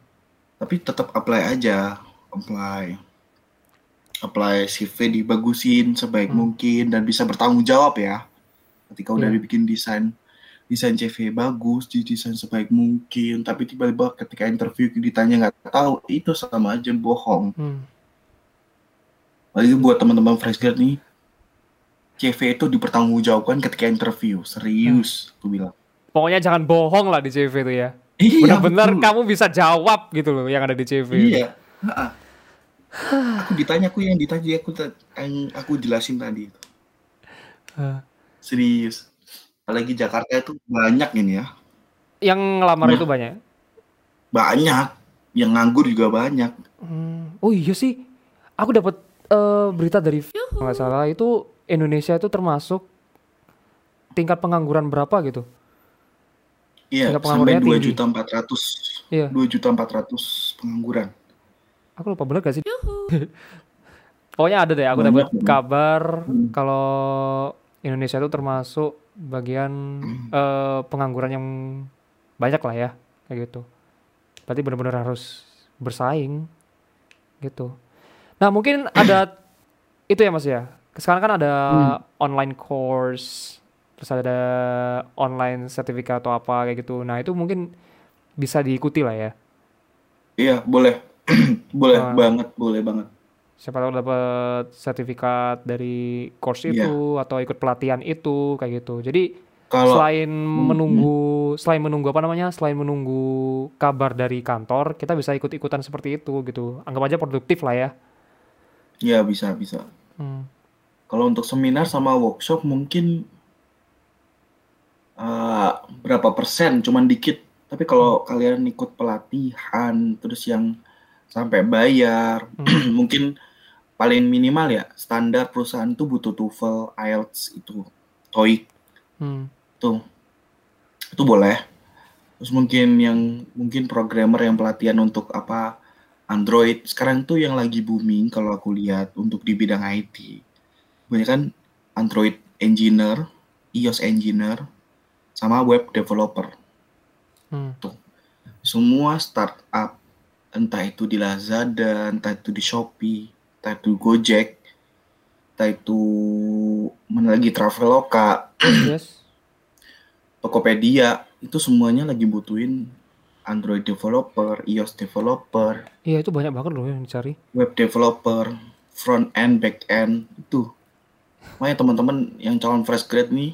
tapi tetap apply aja apply apply CV dibagusin sebaik Hmm. mungkin dan bisa bertanggung jawab ya ketika udah Iya. dibikin desain desain CV bagus didesain sebaik mungkin tapi tiba-tiba ketika interview ditanya nggak tahu itu sama aja bohong Hmm. lagi buat teman-teman fresh grad nih CV itu dipertanggungjawabkan ketika interview serius aku bilang Pokoknya jangan bohong lah di CV itu ya. iya Benar-benar kamu bisa jawab gitu loh yang ada di CV. Iya. Ha-ha. aku ditanya aku yang ditanya aku yang aku jelasin tadi. Serius. Apalagi Jakarta itu banyak ini ya. Yang ngelamar Nah. itu banyak. Banyak. Yang nganggur juga banyak. Hmm. Oh iya sih. Aku dapat eh, berita dari nggak salah itu Indonesia itu termasuk tingkat pengangguran berapa gitu. Iya, Tingkat sampai dua juta empat ratus, Iya. dua juta empat ratus pengangguran. Aku lupa bener gak sih? Pokoknya ada deh, aku dapat kabar Hmm. kalau Indonesia itu termasuk bagian eh, pengangguran yang banyak lah ya, kayak gitu. Berarti benar-benar harus bersaing gitu. Nah, mungkin ada itu ya Mas ya. Sekarang kan ada online course, terus ada online sertifikat atau apa kayak gitu. Nah, itu mungkin bisa diikuti lah ya. Iya, boleh. boleh Ah. banget, boleh banget. Siapa tahu dapat sertifikat dari course Iya. itu atau ikut pelatihan itu kayak gitu jadi Kalau selain Hmm, menunggu selain menunggu apa namanya selain menunggu kabar dari kantor kita bisa ikut-ikutan seperti itu gitu anggap aja produktif lah ya ya bisa bisa. Hmm. Kalau untuk seminar sama workshop mungkin eh, berapa persen? Cuman dikit. Tapi kalau kalian ikut pelatihan terus yang sampai bayar, Hmm. mungkin paling minimal ya standar perusahaan tuh butuh TOEFL, IELTS itu, TOEIC Hmm. tuh. Itu boleh. Terus mungkin yang mungkin programmer yang pelatihan untuk apa Android sekarang tuh yang lagi booming kalau aku lihat untuk di bidang IT. Banyak kan Android engineer, iOS engineer, sama web developer. Hmm. Semua startup entah itu di Lazada, entah itu di Shopee, entah itu Gojek, entah itu mana lagi Traveloka, yes. Tokopedia, itu semuanya lagi butuhin Android developer, iOS developer, iya itu banyak banget loh yang dicari. Web developer, front end, back end itu. Makanya teman-teman yang calon fresh grad nih,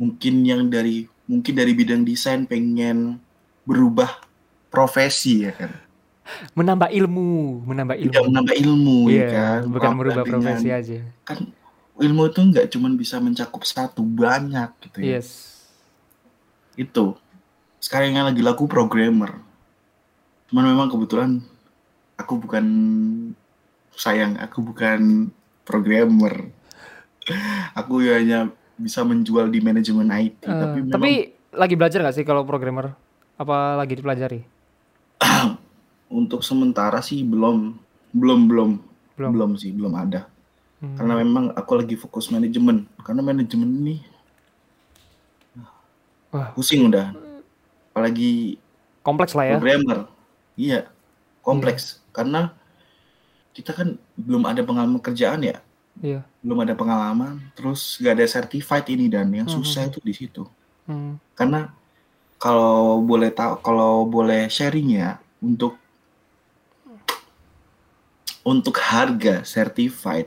mungkin yang dari mungkin dari bidang desain pengen berubah profesi ya kan, menambah ilmu menambah ilmu. tidak menambah ilmu ya iya kan, bukan Wah, merubah dengan- profesi aja. Kan ilmu itu nggak cuma bisa mencakup satu banyak gitu ya. yes. Itu. Sekarang yang lagi laku programmer. Cuman memang kebetulan aku bukan sayang, aku bukan programmer. Aku hanya bisa menjual di manajemen IT, Eh, tapi memang tapi lagi belajar gak sih kalau programmer? Apa lagi dipelajari untuk sementara sih belum belum belum Belum. belum sih belum ada. Hmm. Karena memang aku lagi fokus manajemen. Karena manajemen ini Wah. pusing udah. Apalagi kompleks lah ya programmer. Iya, kompleks. Karena kita kan belum ada pengalaman kerjaan ya, iya belum ada pengalaman, terus gak ada certified ini dan yang Hmm, susah itu di situ. Hmm. Karena kalau boleh tahu, kalau boleh sharing ya untuk untuk harga certified,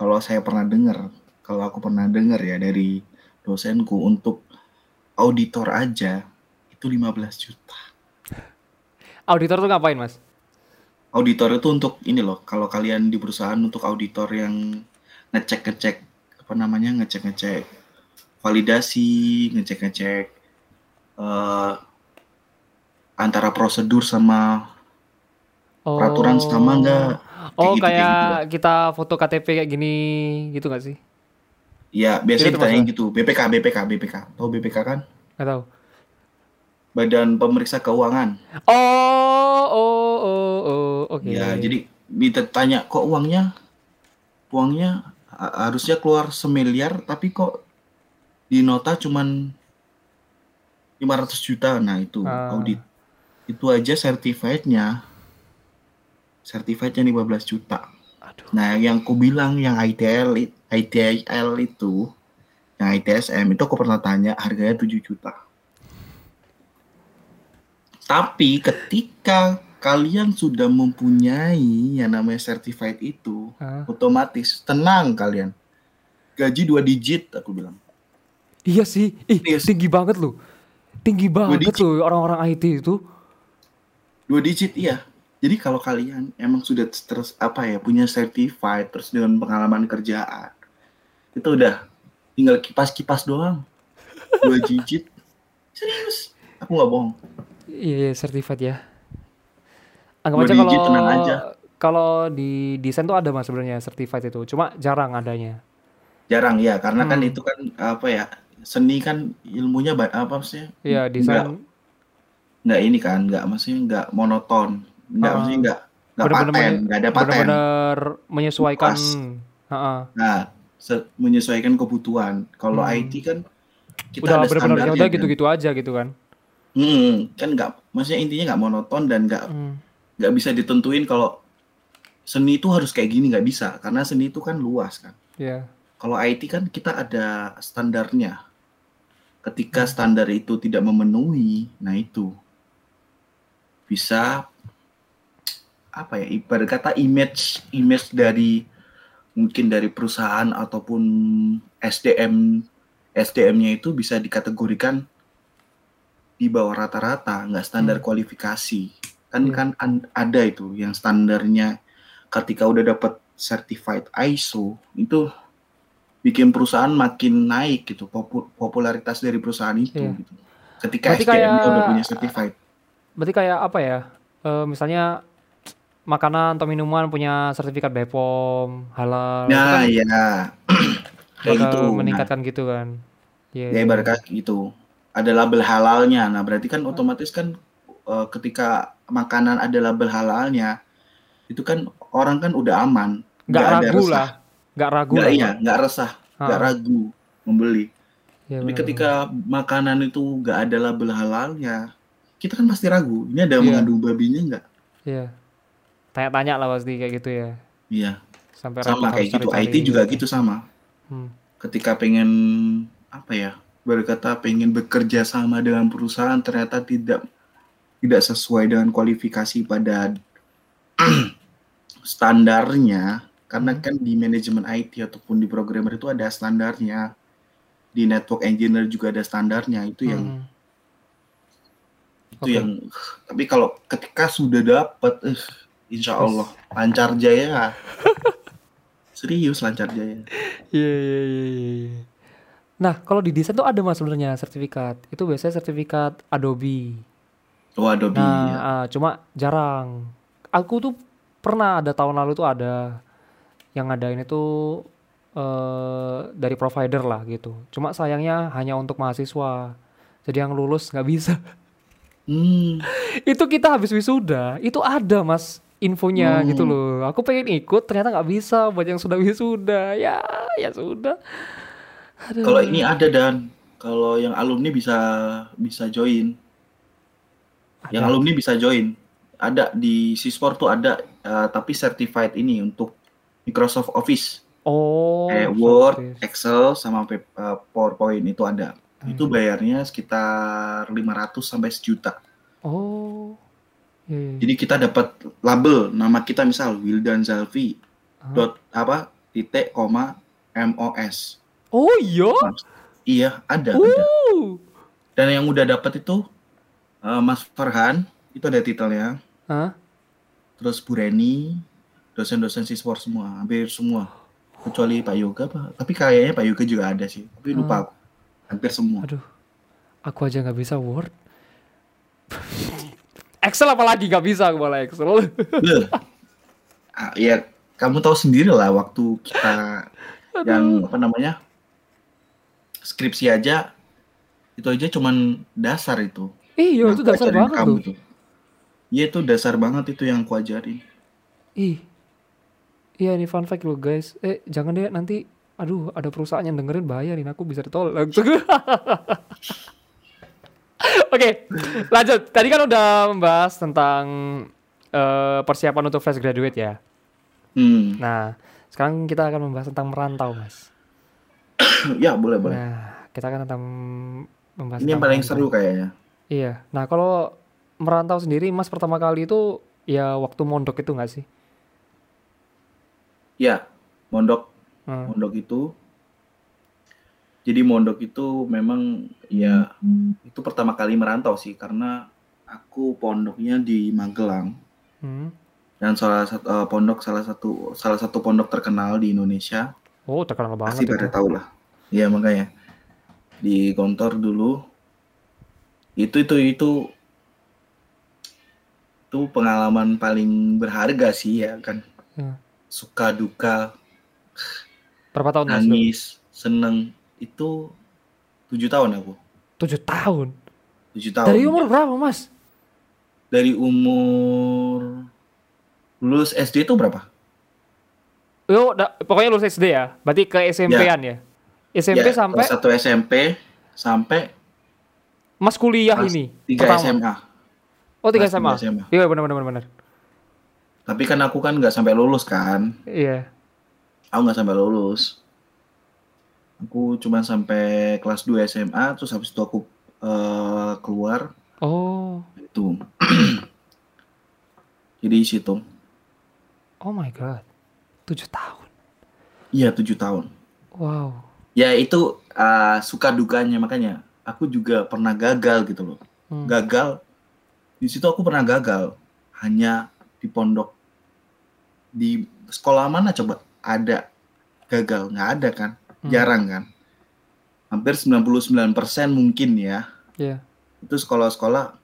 kalau saya pernah dengar, kalau aku pernah dengar ya dari dosenku untuk auditor aja itu 15 juta. auditor tuh ngapain mas Auditor itu untuk ini loh, kalau kalian di perusahaan untuk auditor yang ngecek-ngecek apa namanya ngecek-ngecek validasi, ngecek-ngecek eh, antara prosedur sama peraturan sama enggak. oh gitu, kayak kayak gitu. kita foto KTP kayak gini gitu gak sih Ya biasanya ditanyain termasuk. gitu, BPK, BPK, BPK. Tahu BPK kan? Gak tahu. Badan Pemeriksa Keuangan. Oh, oh, oh, oh, oke. Ya, jadi ditanya kok uangnya uangnya ha- harusnya keluar semiliar tapi kok di nota cuman 500 juta. Nah, itu Ah. audit. Itu aja certified-nya certified-nya 15 juta. Aduh. Nah, yang ku bilang yang ITL i- ITIL itu yang ITSM itu aku pernah tanya harganya 7 juta. Tapi ketika kalian sudah mempunyai yang namanya certified itu, Ah. otomatis tenang kalian. Gaji dua digit aku bilang. Iya sih. Ih, Yes. tinggi banget loh. Tinggi banget loh orang-orang IT itu. Dua digit iya. Jadi kalau kalian emang sudah terus apa ya punya certified terus dengan pengalaman kerjaan itu udah tinggal kipas-kipas doang. Dua digit. Serius. Aku nggak bohong. Iya, iya, certified ya. Anggap aja kalau tenang aja. kalau di desain tuh ada mas sebenarnya certified itu. Cuma jarang adanya. Jarang ya karena kan Hmm. itu kan apa ya seni kan ilmunya apa sih? Iya, desain nggak ini kan nggak maksudnya nggak monoton nggak Ah. maksudnya nggak nggak Bener-bener paten menye- nggak ada paten benar-benar menyesuaikan. Pas. Ha-ha. nah menyesuaikan kebutuhan kalau Hmm. IT kan kita Udah ada benar-benar ya standarnya udah kan. gitu-gitu aja gitu kan. Hmm, kan nggak maksudnya intinya nggak monoton dan nggak Hmm. bisa ditentuin kalau seni itu harus kayak gini nggak bisa karena seni itu kan luas kan Iya. kalau IT kan kita ada standarnya ketika standar itu tidak memenuhi nah itu bisa apa ya ibarat kata image image dari mungkin dari perusahaan ataupun SDM SDM-nya itu bisa dikategorikan di bawah rata-rata, nggak standar Hmm. kualifikasi. Kan Iya. kan an- ada itu yang standarnya ketika udah dapat certified ISO itu bikin perusahaan makin naik gitu popu- popularitas dari perusahaan itu Iya. gitu. Ketika Berarti SDM-nya kayak- udah punya certified. Berarti kayak apa ya? Eh, misalnya makanan atau minuman punya sertifikat BPOM, halal. Nah, kan ya. Kayak gitu. Nah, meningkatkan gitu kan. Iya. ya iya, ibarat iya. gitu. Ada label halalnya. Nah, berarti kan otomatis kan eh, ketika makanan ada label halalnya, itu kan orang kan udah aman, Nggak ada ragu resah. lah. Nggak ragu Nggak lah. iya, nggak resah, nggak Ah, ragu membeli. iya, Tapi ketika makanan itu nggak ada label halalnya, kita kan pasti ragu. Ini ada Iya. mengandung babinya nggak? Iya. Tanya-tanya lah pasti kayak gitu ya. Iya, Sampai sama kayak gitu. cari-cari IT juga gitu. gitu sama. Hmm. Ketika pengen apa ya, berkata pengen bekerja sama dengan perusahaan ternyata tidak tidak sesuai dengan kualifikasi pada standarnya karena Hmm. kan di manajemen IT ataupun di programmer itu ada standarnya di network engineer juga ada standarnya itu yang Hmm. itu Oke. yang tapi kalau ketika sudah dapat eh, insya Allah lancar jaya serius lancar jaya Iya, iya, iya, iya, iya. Nah, kalau di desain tuh ada mas sebenarnya sertifikat. Itu biasanya sertifikat Adobe. oh Adobe Nah, ya. ah, cuma jarang. Aku tuh pernah ada tahun lalu tuh ada yang ada ini tuh eh dari provider lah gitu. Cuma sayangnya hanya untuk mahasiswa. Jadi yang lulus nggak bisa. Hmm, itu kita habis wisuda, itu ada mas infonya gitu Hmm. loh. Aku pengen ikut, ternyata nggak bisa buat yang sudah wisuda. Ya, ya sudah. Kalau ini ada dan kalau yang alumni bisa bisa join yang Ada. alumni bisa join ada di Sispor tuh ada eh, tapi certified ini untuk Microsoft Office Oh, kayak Word, Office. Excel sama eh, PowerPoint itu ada Hmm. itu bayarnya sekitar 500 sampai sejuta Oh. Iya. jadi kita dapat label nama kita misal Wildan Zalvi Hah? dot apa titik koma MOS Oh iya. iya ada ada Uh. dan yang udah dapat itu eh, Mas Farhan itu ada titelnya Hah? terus Bu Reni dosen-dosen Sispor semua hampir semua kecuali Pak Yoga Pak. tapi kayaknya Pak Yoga juga ada sih tapi lupa aku hampir semua Aduh. Aku aja nggak bisa Word. Excel apalagi nggak bisa aku malah Excel. Beuh. Ah, ya kamu tahu sendiri lah waktu kita yang apa namanya skripsi aja itu aja cuman dasar itu Iya, itu dasar banget kamu tuh. Iya itu dasar banget itu yang aku ajarin. Ih. Iya ini fun fact loh guys. Eh jangan deh nanti aduh ada perusahaan yang dengerin bahaya nih aku bisa ditolak Oke, lanjut. Tadi kan udah membahas tentang eh, persiapan untuk fresh graduate ya. Hmm. Nah, sekarang kita akan membahas tentang merantau, Mas. ya boleh boleh. Nah, kita akan tentang membahas Ini yang paling merantau. seru kayaknya. Iya. Nah, kalau merantau sendiri, Mas pertama kali itu ya waktu mondok itu nggak sih? Ya mondok Hmm. mondok itu. Jadi mondok itu memang ya itu pertama kali merantau sih karena aku pondoknya di Magelang Hmm. dan salah satu eh, pondok salah satu salah satu pondok terkenal di Indonesia Oh, terkenal pasti banget pada itu. tahu lah. Iya makanya di Gontor dulu itu itu itu itu pengalaman paling berharga sih ya kan Ya. suka duka Berapa tahun nangis seneng itu tujuh tahun aku Tujuh tahun. tujuh tahun Dari umur berapa, Mas? dari umur lulus SD itu berapa Yo, da- pokoknya lulus SD ya. Berarti ke SMP-an ya. SMP Ya, sampai satu SMP sampai Mas kuliah kelas ini tiga pertama. SMA Oh, tiga SMA. SMA. Iya, benar benar benar benar. tapi kan aku kan nggak sampai lulus kan Iya. aku nggak sampai lulus aku cuma sampai kelas 2 SMA terus habis itu aku eh, keluar. Oh. itu. Jadi di situ Oh my god. Tujuh tahun. iya tujuh tahun. Wow. ya itu uh, suka dukanya. Makanya aku juga pernah gagal gitu loh. Hmm. gagal. Di situ aku pernah gagal. Hanya di pondok. Di sekolah mana coba? Ada. Gagal. Nggak ada kan Hmm. jarang kan hampir 99% mungkin ya Iya. itu sekolah-sekolah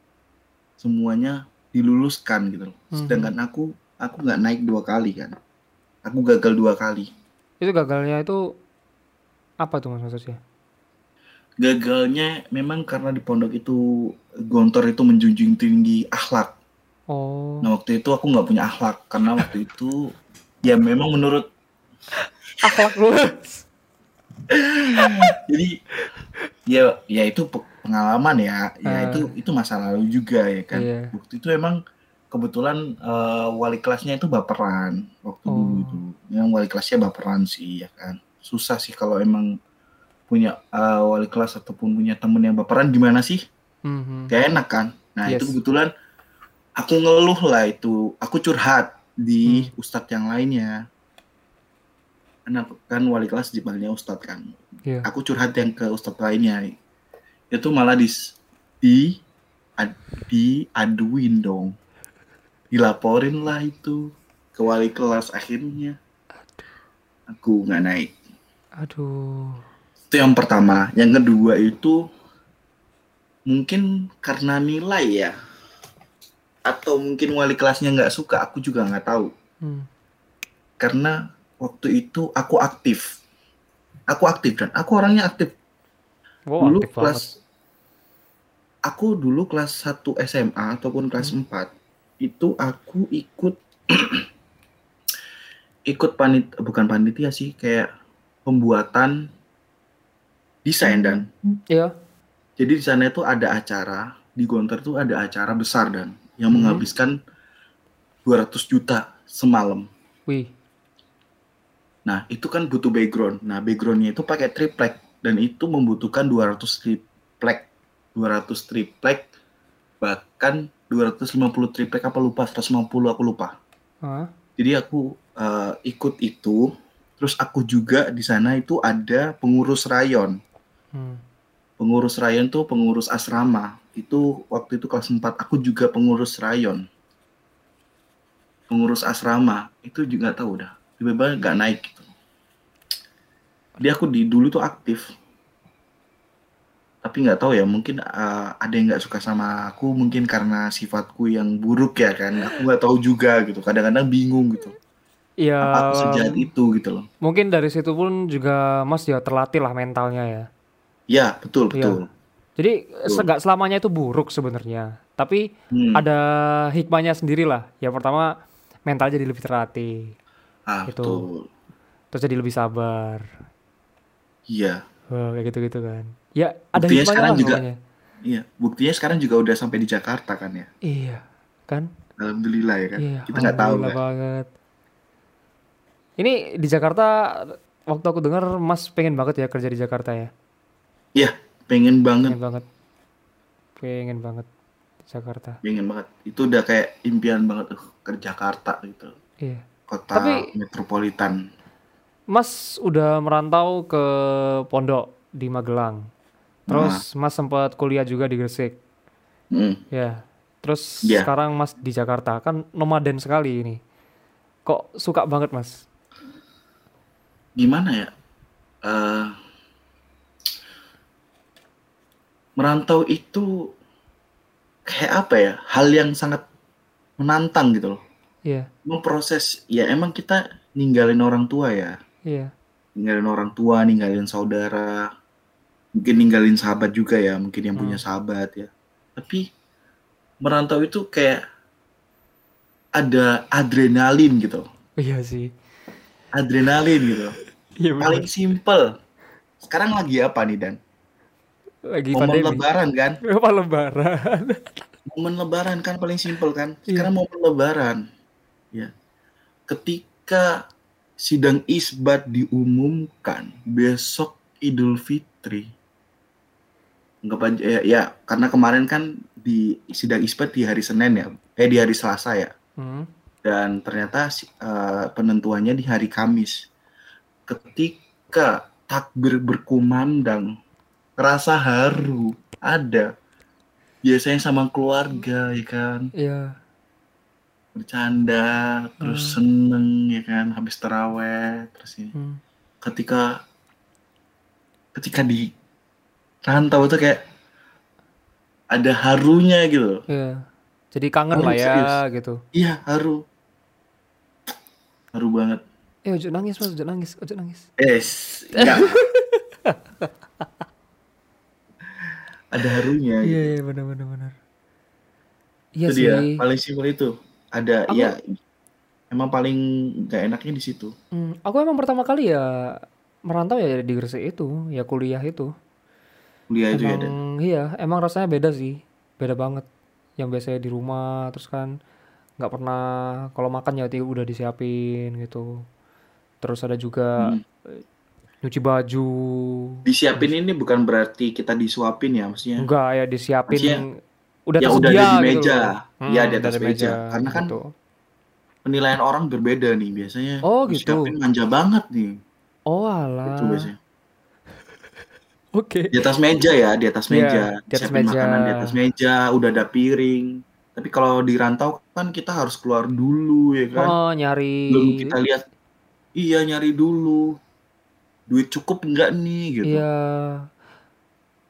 semuanya diluluskan gitu loh Mhm. sedangkan aku aku nggak naik dua kali kan aku gagal dua kali Itu gagalnya itu apa tuh mas maksudnya? gagalnya memang karena di pondok itu gontor itu menjunjung tinggi akhlak Oh. Nah waktu itu aku nggak punya akhlak karena waktu itu ya memang menurut Akhlak lu. jadi ya ya itu pe- pengalaman ya ya Ah. itu itu masa lalu juga ya kan Iya. waktu itu emang kebetulan eh, wali kelasnya itu baperan waktu Oh. dulu itu yang wali kelasnya baperan sih ya kan susah sih kalau emang punya eh, wali kelas ataupun punya temen yang baperan gimana sih Mhm. gak enak kan nah itu Yes. kebetulan aku ngeluh lah itu aku curhat di Hmm. ustadz yang lainnya aku- kan wali kelas dipanggilnya ustadz kan. Iya. aku curhat yang ke ustadz lainnya. Itu malah di di ad- diaduin dong. Dilaporin lah itu ke wali kelas akhirnya. Aku nggak naik. Aduh. itu yang pertama. Yang kedua itu mungkin karena nilai ya. Atau mungkin wali kelasnya nggak suka aku juga nggak tahu. Hmm. karena waktu itu aku aktif aku aktif dan aku orangnya aktif Wow, dulu aktif kelas banget. aku dulu kelas 1 SMA ataupun kelas Hmm. 4 itu aku ikut ikut panit bukan panitia sih kayak pembuatan desain dan Iya. jadi di sana itu ada acara di Gontor itu ada acara besar dan yang Hmm. menghabiskan 200 juta semalam Wih. Nah, itu kan butuh background. Nah, backgroundnya itu pakai triplek dan itu membutuhkan 200 triplek. 200 triplek bahkan 250 triplek apa lupa 150 aku lupa. Hah? Jadi aku eh, ikut itu. Terus aku juga di sana itu ada pengurus rayon. Hmm. Pengurus rayon tuh pengurus asrama. Itu waktu itu kelas 4 aku juga pengurus rayon. Pengurus asrama itu juga tahu dah. Tiba-tiba nggak naik gitu. Dia aku di dulu tuh aktif. Tapi nggak tahu ya, mungkin eh, ada yang nggak suka sama aku, mungkin karena sifatku yang buruk ya kan. Aku nggak tahu juga gitu. Kadang-kadang bingung gitu. Iya. Apa aku sejahat itu gitu loh. Mungkin dari situ pun juga Mas ya terlatih lah mentalnya ya. Ya betul Iya. betul. Jadi Betul. nggak selamanya itu buruk sebenarnya. Tapi Hmm. ada hikmahnya sendiri lah. Yang pertama mental jadi lebih terlatih. Ah itu. betul. Terus jadi lebih sabar. Iya. Wah, kayak gitu-gitu kan. Ya ada Buktinya sekarang lah juga- pokoknya. Iya. Buktinya sekarang juga udah sampai di Jakarta kan ya. Iya. Kan? Alhamdulillah ya kan. Iya. Kita nggak tahu alhamdulillah kan. banget. Ini di Jakarta waktu aku dengar Mas pengen banget ya kerja di Jakarta ya. Pengen banget, Pengen banget. Pengen banget Jakarta. pengen banget. Itu udah kayak impian banget tuh ke Jakarta gitu. Iya. Kota Tapi- metropolitan. Mas udah merantau ke pondok di Magelang. Terus Nah. Mas sempat kuliah juga di Gresik. Hmm. Ya. Terus Iya. sekarang Mas di Jakarta kan nomaden sekali ini. Kok suka banget Mas? Gimana ya? Eh, merantau itu kayak apa ya? Hal yang sangat menantang gitu loh. Iya. Memproses, ya emang kita ninggalin orang tua ya. Iya. ninggalin orang tua, ninggalin saudara, mungkin ninggalin sahabat juga ya, mungkin yang punya Hmm. sahabat ya. Tapi merantau itu kayak ada adrenalin gitu, Iya sih. adrenalin gitu. Iya Paling simple. Sekarang lagi apa nih Dan? Lagi Momen pandemi. Lebaran kan? Apa lebaran? Momen Lebaran kan paling simple kan? Iya. Sekarang momen Lebaran, ya. Ketika sidang isbat diumumkan besok Idul Fitri, aja ya, ya, karena kemarin kan di sidang isbat di hari Senin ya, eh di hari Selasa ya, Hmm. dan ternyata eh, penentuannya di hari Kamis. Ketika takbir berkumandang, rasa haru ada. Biasanya sama keluarga ya kan, Iya. Bercanda, terus seneng ya kan, habis terawih, terus ini. Hmm. Ketika ketika di rantau itu kayak ada harunya gitu. Iya. Jadi kangen Oh, lah ya serius? gitu. Iya, haru. Haru banget. Eh, ojo nangis mas, ojo nangis, ojo nangis. Es, enggak. ada harunya. Iya, gitu. iya, benar, benar, benar. Iya itu sih. dia paling simpel itu. Ada Aku- ya emang paling nggak enaknya di situ. Hmm, aku emang pertama kali ya merantau ya di Gresik itu, ya kuliah itu. Kuliah itu ya dan Emang iya, emang rasanya beda sih, beda banget. Yang biasanya di rumah, terus kan nggak pernah kalau makan ya udah disiapin gitu. Terus ada juga Hmm. nyuci baju. disiapin ini bukan berarti kita disuapin ya maksudnya. Enggak ya disiapin Maksudnya, udah ya udah ada di gitu meja. loh. Iya, di udah atas ada meja. Karena kan gitu. Penilaian orang berbeda nih biasanya. Oh, gitu. Manja banget nih. Oh Itu alah. biasanya. Oke. Di atas meja ya, di atas Iya, meja. di atas Siapin meja. makanan di atas meja, udah ada piring. Tapi kalau di rantau kan kita harus keluar dulu ya kan. Oh, nyari Belum kita lihat. Iya, nyari dulu. Duit cukup enggak nih gitu. Iya.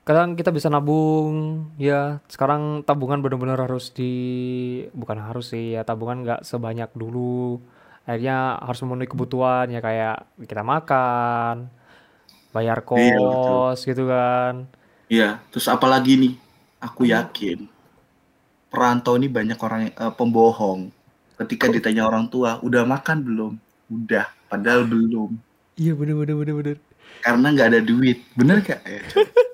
Kadang kita bisa nabung, ya. Sekarang tabungan benar-benar harus di, bukan harus sih, ya tabungan nggak sebanyak dulu. Akhirnya harus memenuhi kebutuhan ya kayak kita makan, bayar Iya, betul. kos gitu kan. Iya, terus apalagi nih? Aku yakin perantau ini banyak orang eh, pembohong. Ketika ditanya orang tua, udah makan belum? Udah, padahal belum. Iya bener bener bener bener. Karena nggak ada duit. Bener gak? Coba.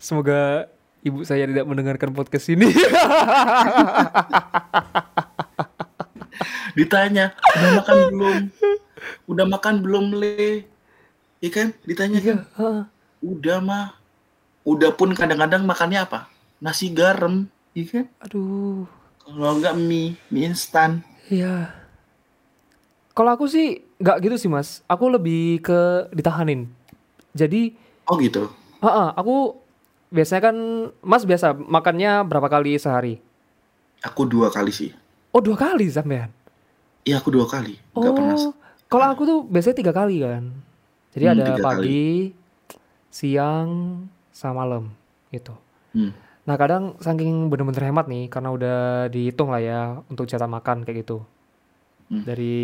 Semoga ibu saya tidak mendengarkan podcast ini. ditanya, udah makan belum? Udah makan belum, Le? Iya kan? Ditanya kan? Heeh. Udah mah. Udah pun kadang-kadang makannya apa? Nasi garam, iya kan? Aduh. Kalau nggak mie, mie instan. Iya. Kalau aku sih nggak gitu sih mas. Aku lebih ke ditahanin. Jadi, Oh gitu. heeh, aku biasanya kan mas biasa makannya berapa kali sehari? Aku dua kali sih. Oh dua kali sampean. Iya aku dua kali. Oh, Nggak pernah. kalau aku tuh biasanya tiga kali kan. Jadi Hmm, ada pagi, siang, sama malam gitu. Hmm. Nah kadang saking bener-bener hemat nih karena udah dihitung lah ya untuk jatah makan kayak gitu. Hmm. Dari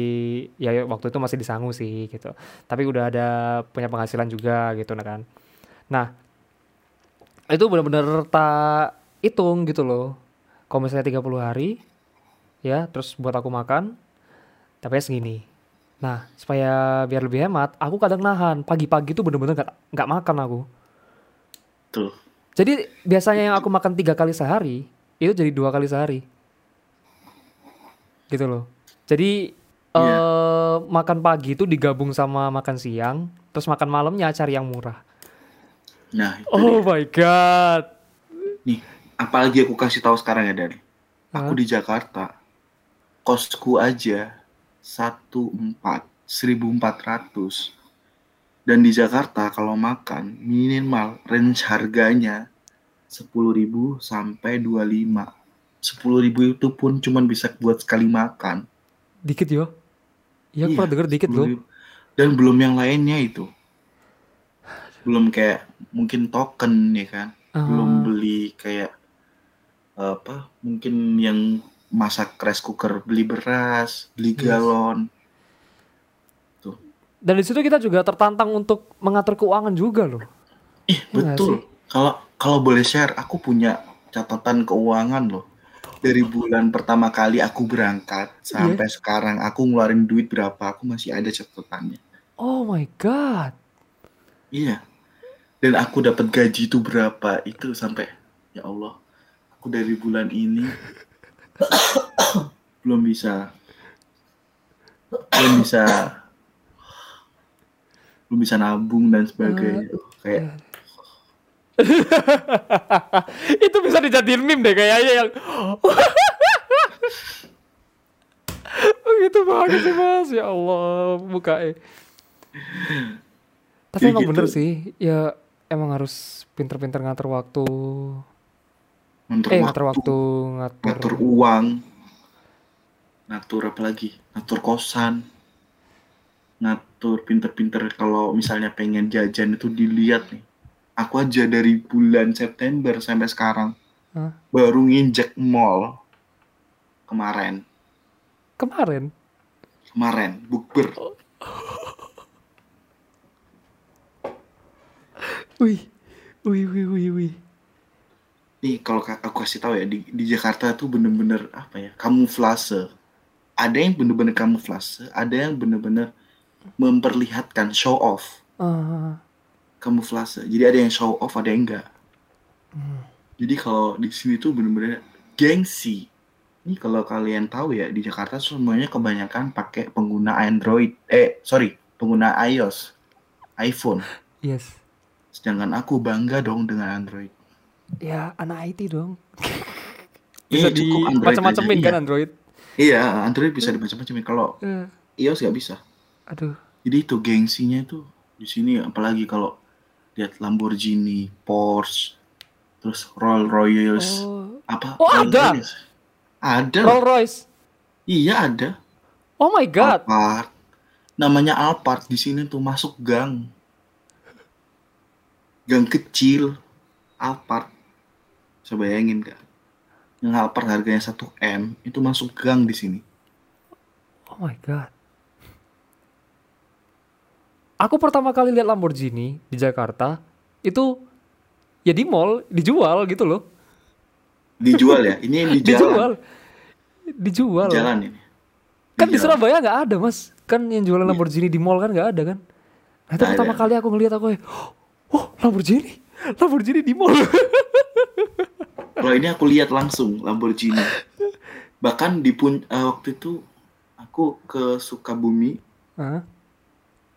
ya waktu itu masih disangu sih gitu. Tapi udah ada punya penghasilan juga gitu nah kan. Nah itu bener-bener tak hitung gitu loh. Kalau misalnya 30 hari ya terus buat aku makan tapi segini. Nah supaya biar lebih hemat aku kadang nahan pagi-pagi tuh bener-bener gak, nggak makan aku. Tuh. Jadi biasanya yang aku makan tiga kali sehari itu jadi dua kali sehari, gitu loh. Jadi Iya. eh makan pagi itu digabung sama makan siang, terus makan malamnya cari yang murah. Nah, itu Oh dia. my god. nih, apalagi aku kasih tahu sekarang ya dari. Aku di Jakarta, kosku aja 14 1400 dan di Jakarta kalau makan minimal range harganya 10.000 sampai 25. 10.000 itu pun cuman bisa buat sekali makan. Dikit yo. Iya, aku Iya, pernah denger dikit loh. 10.000. Dan belum yang lainnya itu. Belum kayak mungkin token ya kan. Belum Ah, beli kayak apa? Mungkin yang masak rice cooker, beli beras, beli Yes. galon. Dan di situ kita juga tertantang untuk mengatur keuangan juga loh. Ih, nggak betul. Kalau kalau boleh share, aku punya catatan keuangan loh. Dari bulan pertama kali aku berangkat sampai sekarang aku ngeluarin duit berapa, aku masih ada catatannya. Oh my god. Iya. Dan aku dapat gaji itu berapa itu sampai ya Allah. Aku dari bulan ini belum bisa belum bisa belum bisa nabung dan sebagainya. Kayak itu bisa dijadiin meme deh kayaknya yang Oh, gitu banget sih mas ya Allah buka eh. Tapi Kayak emang gitu. bener sih, ya emang harus pinter-pinter ngatur waktu. Ngatur eh, waktu, ngatur waktu, ngatur. ngatur uang, ngatur apa lagi? Ngatur kosan, ngatur pinter-pinter kalau misalnya pengen jajan itu dilihat nih. Aku aja dari bulan September sampai sekarang Hah? baru nginjek mall kemarin. Kemarin, Kemarin bukber. Wih, wih, wih, wih, wih. Nih kalau ka- aku kasih tahu ya di, di Jakarta tuh bener-bener apa ya kamuflase. Ada yang bener-bener kamuflase, ada yang bener-bener memperlihatkan show off Ah, kamuflase. Jadi ada yang show off, ada yang enggak. Jadi kalau di sini tuh bener-bener gengsi. Ini kalau kalian tahu ya di Jakarta semuanya kebanyakan pakai pengguna Android. Eh sorry, pengguna iOS, iPhone. yes. Sedangkan aku bangga dong dengan Android. Ya, anak IT dong. Iya, Bisa di cukup Android macam-macamin aja. kan Iya. Android. Iya, Android bisa dimacam-macamin. Kalau Eh, iOS nggak bisa. aduh, Jadi itu gengsinya tuh di sini apalagi kalau lihat Lamborghini, Porsche, terus Rolls Royce, oh, apa? Oh, Rolls ada? Royce. Ada. Rolls Royce. Iya ada. Oh my god. Alphard. Namanya Alphard di sini tuh masuk gang. Gang kecil. Alphard. Coba bayangin kak. Yang Alphard harganya 1 M itu masuk gang di sini. Oh my god. Aku pertama kali lihat Lamborghini di Jakarta itu ya di mall dijual gitu loh. Dijual ya. Ini yang di. Dijual. Dijual. Di jalan ini. Kan di jalan. Surabaya nggak ada mas. Kan yang jualan Lamborghini di mall kan nggak ada kan. Nah itu pertama ada. kali aku ngeliat aku oh Lamborghini, Lamborghini di mall. Kalau ini aku lihat langsung Lamborghini. Bahkan di pun eh, waktu itu aku ke Sukabumi Hah?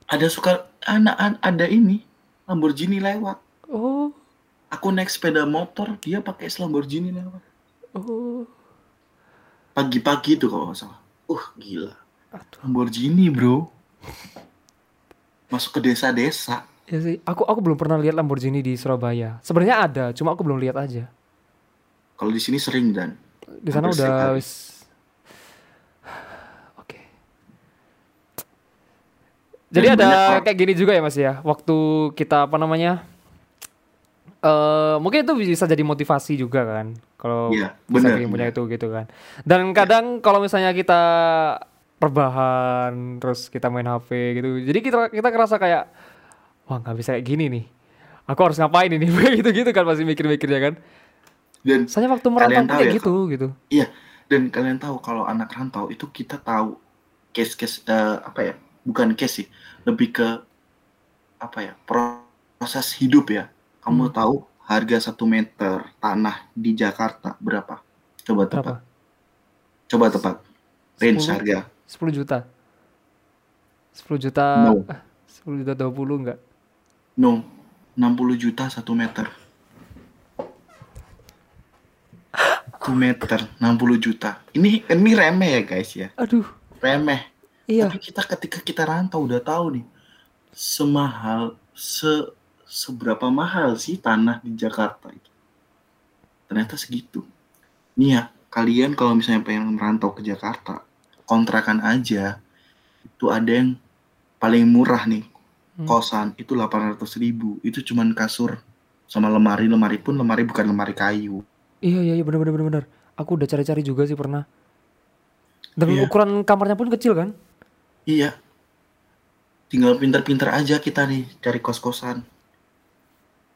ada suka anak an- ada ini Lamborghini lewat. Oh, Aku naik sepeda motor, dia pakai Lamborghini lewat. oh, Pagi-pagi tuh kalau nggak salah. Uh, gila. Lamborghini, bro. Masuk ke desa-desa. Ya sih, aku aku belum pernah lihat Lamborghini di Surabaya. Sebenarnya ada, cuma aku belum lihat aja. Kalau di sini sering dan Di sana udah wis. Oke. Jadi Dan ada banyak kayak gini juga ya Mas ya. Waktu kita apa namanya? eh mungkin itu bisa jadi motivasi juga kan. Kalau Iya, bisa bener, punya itu gitu kan. Dan kadang kalau misalnya kita perbahan terus kita main HP gitu. Jadi kita kita kerasa kayak wah nggak bisa kayak gini nih. Aku harus ngapain ini gitu-gitu kan masih mikir-mikirnya kan. dan Soalnya waktu merantau kayak ya, gitu gitu. iya dan kalian tahu kalau anak rantau itu kita tahu case-case eh, apa ya? Bukan case sih, lebih ke apa ya? Proses hidup ya. Kamu Hmm. tahu harga satu meter tanah di Jakarta berapa? Coba Berapa? tebak. Coba tebak. Range 10? harga. 10 juta 10 juta No. ah, 10 juta 20 enggak No, 60 juta satu meter. Satu meter, 60 juta. Ini ini remeh ya guys ya, aduh remeh. iya Tapi kita ketika kita rantau udah tahu nih, semahal se seberapa mahal sih tanah di Jakarta itu. Ternyata segitu. Nih ya, kalian kalau misalnya pengen merantau ke Jakarta, kontrakan aja itu ada yang paling murah nih Hmm. kosan itu 800 ribu. Itu cuman kasur sama lemari. Lemari pun lemari bukan lemari kayu. Iya iya iya bener bener bener. Aku udah cari-cari juga sih pernah. Dan Iya. ukuran kamarnya pun kecil kan? Iya. Tinggal pinter-pinter aja kita nih cari kos-kosan.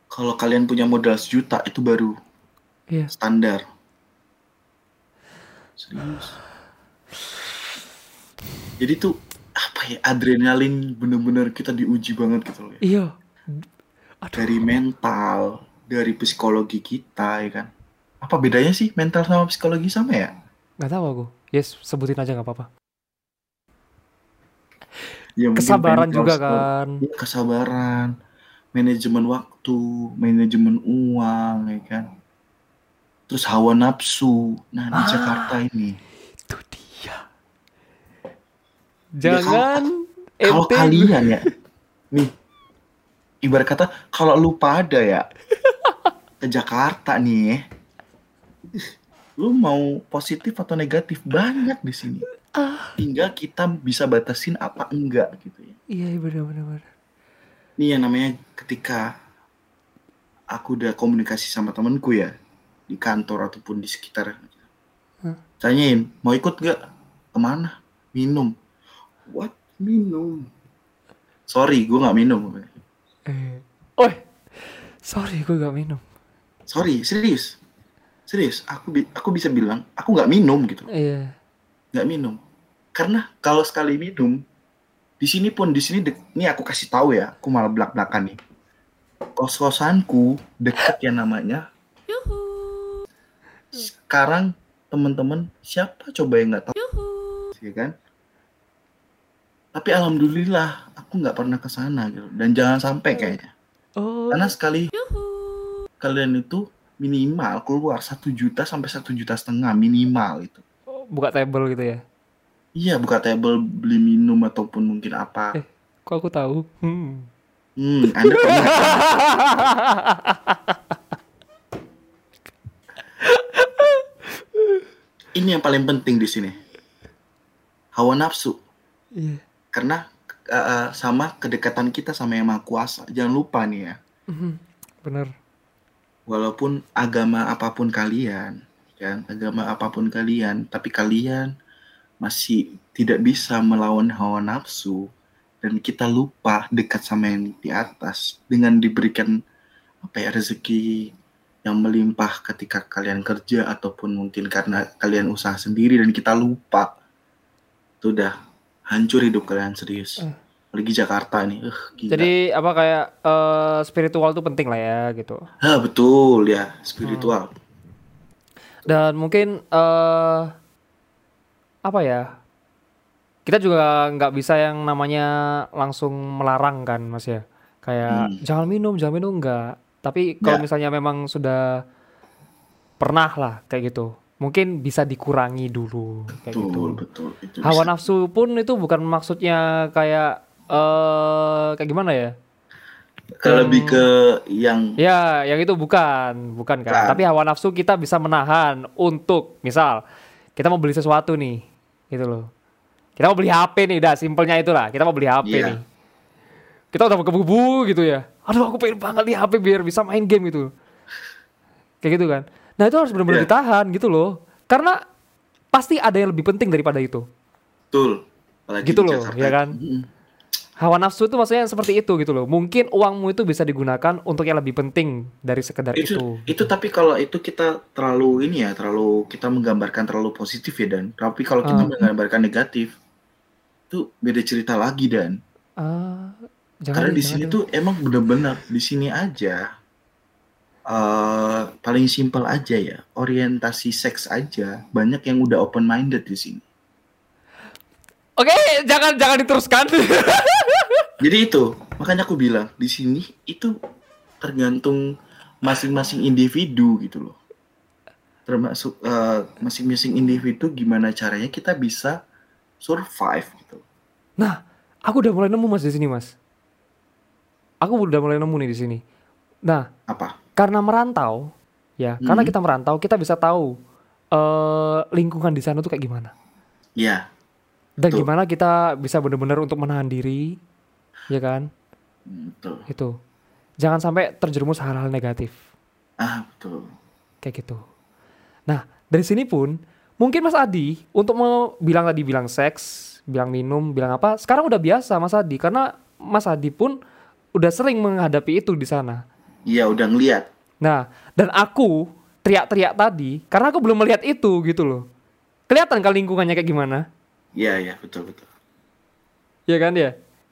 Kalau kalian punya modal sejuta itu baru iya. standar. Serius. Jadi tuh apa ya adrenalin bener-bener kita diuji banget gitu loh ya. iya. Aduh. Dari mental dari psikologi kita ya kan. Apa bedanya sih mental sama psikologi sama ya? Nggak tahu aku. Yes sebutin aja nggak apa-apa. Ya, kesabaran juga kan. Iya, kesabaran. Manajemen waktu manajemen uang ya kan. Terus hawa nafsu. Nah di Ah. Jakarta ini itu dia Ya, jangan kalau ente kalian ya nih ibarat kata kalau lu pada ya ke Jakarta nih, ih, lu mau positif atau negatif banyak di sini. Tinggal kita bisa batasin apa enggak gitu ya. Iya benar-benar. Ini yang namanya ketika aku udah komunikasi sama temenku ya di kantor ataupun di sekitar. Tanyain, mau ikut gak? Ke mana? Minum. What? Minum? Sorry, gue nggak minum. Eh. Oh, sorry gue gak minum. Sorry, serius. Serius, aku bi- aku bisa bilang aku nggak minum gitu. Iya. Nggak minum. Karena kalau sekali minum di sini pun di sini dek- ini aku kasih tahu ya, aku malah belak-belakan nih. Kos-kosanku deket yang namanya. Sekarang teman-teman siapa coba yang nggak tahu? Ya kan? Tapi alhamdulillah aku nggak pernah ke sana gitu dan jangan sampai kayaknya. Oh. Karena sekali kalian itu minimal keluar satu juta sampai satu juta setengah minimal itu. buka table gitu ya. Iya buka table beli minum ataupun mungkin apa. Eh. Kok aku tahu? Hmm. Hmm, Anda pernah Ini yang paling penting di sini. Hawa nafsu. Iya. Karena uh, sama kedekatan kita sama yang maha kuasa. Jangan lupa nih ya. Mhm. Bener. walaupun agama apa pun kalian, kan, agama apa pun kalian, tapi kalian masih tidak bisa melawan hawa nafsu dan kita lupa dekat sama yang di atas dengan diberikan apa ya rezeki yang melimpah ketika kalian kerja ataupun mungkin karena kalian usaha sendiri dan kita lupa itu udah hancur hidup kalian serius Eh. apalagi Jakarta nih uh, gila. Jadi apa kayak eh, spiritual tuh penting lah ya gitu. Ah, betul ya spiritual Dan mungkin eh apa ya? Kita juga nggak bisa yang namanya langsung melarang kan, Mas ya. Kayak Hmm. jangan minum, jangan minum enggak. Tapi kalau Ya. misalnya memang sudah pernah lah kayak gitu, mungkin bisa dikurangi dulu kayak gitu. betul betul itu Hawa bisa. nafsu pun itu bukan maksudnya kayak eh kayak gimana ya? Kalau lebih ke yang Ya, yang itu bukan, bukan kan. Bukan. Tapi hawa nafsu kita bisa menahan untuk, misal, kita mau beli sesuatu nih, gitu loh. Kita mau beli HP nih, dah simpelnya itulah. Kita mau beli HP Iya. nih. Kita udah kebubu gitu ya. Aduh, aku pengen banget nih HP biar bisa main game gitu. Kayak gitu kan. Nah, itu harus benar-benar Iya. ditahan gitu loh. Karena pasti ada yang lebih penting daripada itu. betul. Apalagi Gitu loh, Jakarta ya kan? Hawa nafsu itu maksudnya seperti itu gitu loh. Mungkin uangmu itu bisa digunakan untuk yang lebih penting dari sekedar Itu, itu. itu tapi kalau itu kita terlalu ini ya, terlalu kita menggambarkan terlalu positif ya dan. Tapi kalau kita Ah. menggambarkan negatif itu beda cerita lagi dan. Jangan Karena di sini tuh emang bener-bener di sini aja eh paling simpel aja ya, orientasi seks aja banyak yang udah open minded di sini. Oke, jangan jangan diteruskan. Jadi itu, makanya aku bilang di sini itu tergantung masing-masing individu gitu loh. Termasuk eh, masing-masing individu gimana caranya kita bisa survive gitu. nah, aku udah mulai nemu mas di sini mas. Aku udah mulai nemu nih di sini. Nah, Apa? Karena merantau, ya, karena Mhm. kita merantau, kita bisa tahu eh lingkungan di sana tuh kayak gimana. Ya, Dan Betul. gimana kita bisa benar-benar untuk menahan diri, ya kan? betul. Itu. Jangan sampai terjerumus hal-hal negatif. Ah, betul. kayak gitu. Nah, dari sini pun mungkin Mas Adi untuk mau bilang tadi bilang seks, bilang minum, bilang apa, sekarang udah biasa Mas Adi karena Mas Adi pun udah sering menghadapi itu di sana. Iya, udah ngeliat. Nah, dan aku teriak-teriak tadi karena aku belum melihat itu gitu loh. Kelihatan kan lingkungannya kayak gimana? Iya, iya, betul, betul. Iya kan ya?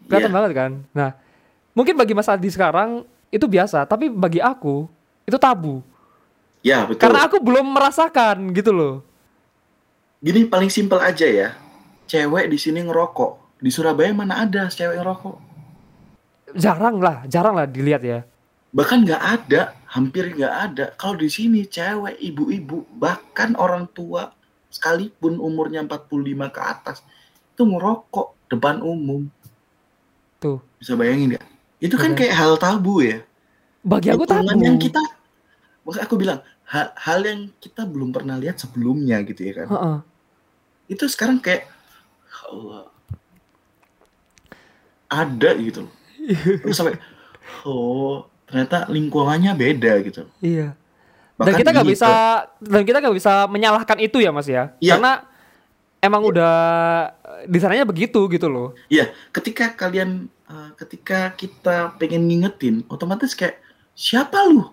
Kelihatan Iya. banget kan? Nah, mungkin bagi Mas Adi sekarang itu biasa, tapi bagi aku itu tabu. Ya, betul. Karena aku belum merasakan gitu loh. Gini paling simpel aja ya. Cewek di sini ngerokok. Di Surabaya mana ada cewek ngerokok? Jarang lah, jarang lah dilihat ya. Bahkan nggak ada, hampir nggak ada. Kalau di sini cewek, ibu-ibu, bahkan orang tua sekalipun umurnya 45 ke atas itu ngerokok depan umum. Tuh. Bisa bayangin nggak? Itu kan Iya. kayak hal tabu ya. Bagi aku tabu. yang kita makanya aku bilang hal, hal yang kita belum pernah lihat sebelumnya gitu ya kan. Heeh. Itu sekarang kayak Allah ada gitu loh. Terus sampai oh ternyata lingkungannya beda gitu. Iya. Dan Bahkan kita nggak bisa ke- dan kita nggak bisa menyalahkan itu ya Mas ya. Iya. Karena emang udah di sananya begitu gitu loh. Iya, ketika kalian eh, ketika kita pengen ngingetin, otomatis kayak siapa lu?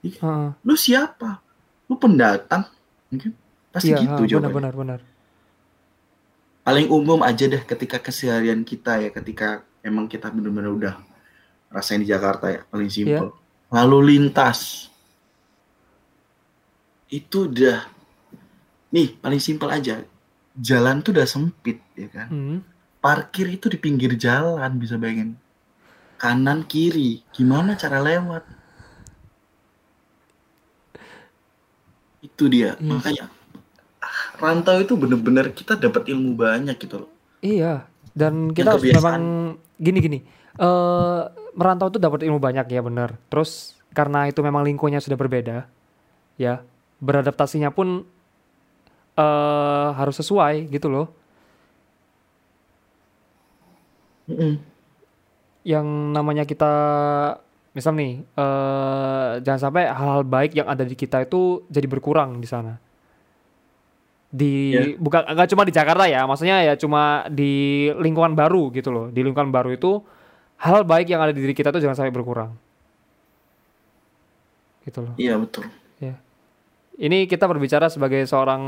Heeh. Lu siapa? Lu pendatang? Mungkin pasti Iya, gitu jawabannya. benar benar benar. Paling umum aja deh ketika keseharian kita ya, ketika emang kita bener-bener udah rasain di Jakarta ya, paling simpel. Lalu lintas. Itu udah nih paling simpel aja. Jalan tuh udah sempit ya kan. Hmm. parkir itu di pinggir jalan bisa bayangin kanan kiri gimana cara lewat itu dia Iya. makanya ah, rantau itu bener-bener kita dapat ilmu banyak gitu loh Iya. Dan kita harus memang gini gini. Merantau itu dapat ilmu banyak ya benar. Terus karena itu memang lingkungannya sudah berbeda, ya beradaptasinya pun eh harus sesuai gitu loh. Mm-mm. yang namanya kita misal nih eh jangan sampai hal-hal baik yang ada di kita itu jadi berkurang di sana di Iya. bukan nggak cuma di Jakarta ya maksudnya ya cuma di lingkungan baru gitu loh di lingkungan baru itu hal baik yang ada di diri kita tuh jangan sampai berkurang. Gitu loh. Iya betul. Ini kita berbicara sebagai seorang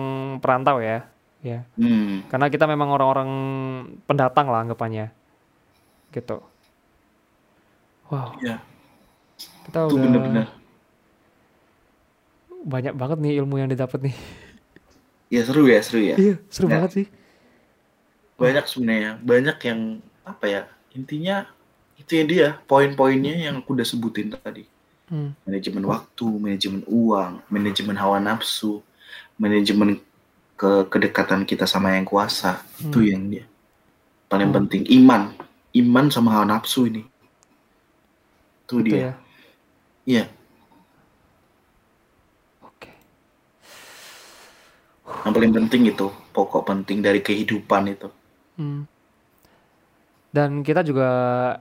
perantau ya. Ya hmm. karena kita memang orang-orang pendatang lah anggapannya. Gitu. Wow. Iya. Kita itu udah bener-bener banyak banget nih ilmu yang didapat nih. Ya seru ya seru ya. Iya seru Ya. banget sih. Banyak sebenarnya. Banyak yang apa ya intinya itu yang dia poin-poinnya yang aku udah sebutin tadi Hmm. manajemen waktu, manajemen uang, manajemen hawa nafsu, manajemen ke kedekatan kita sama yang kuasa. Itu Hmm. yang dia paling Hmm. penting. Iman, iman sama hawa nafsu ini. Itu Itu dia. ya Iya, oke yang paling penting itu pokok penting dari kehidupan itu. Hmm. Dan kita juga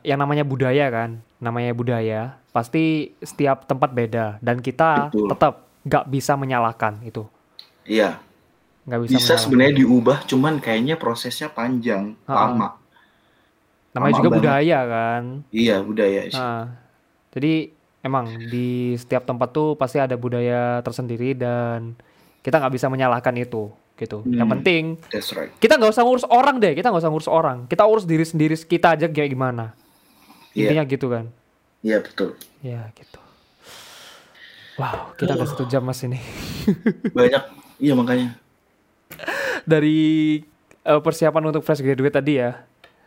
yang namanya budaya kan namanya budaya pasti setiap tempat beda dan kita Betul. tetap nggak bisa menyalahkan itu Iya, nggak bisa, bisa sebenarnya diubah, cuman kayaknya prosesnya panjang, Ha-ha. lama. namanya lama juga banget. budaya kan Iya, budaya sih. Nah, jadi emang di setiap tempat tuh pasti ada budaya tersendiri dan kita nggak bisa menyalahkan itu gitu. Yang Hmm. penting That's right. kita nggak usah ngurus orang deh, kita nggak usah ngurus orang. Kita urus diri sendiri kita aja kayak gimana. Iya. Intinya gitu kan. Iya, betul. Ya gitu. Wow, kita udah satu jam mas ini Banyak, iya makanya. dari eh, persiapan untuk fresh graduate tadi ya.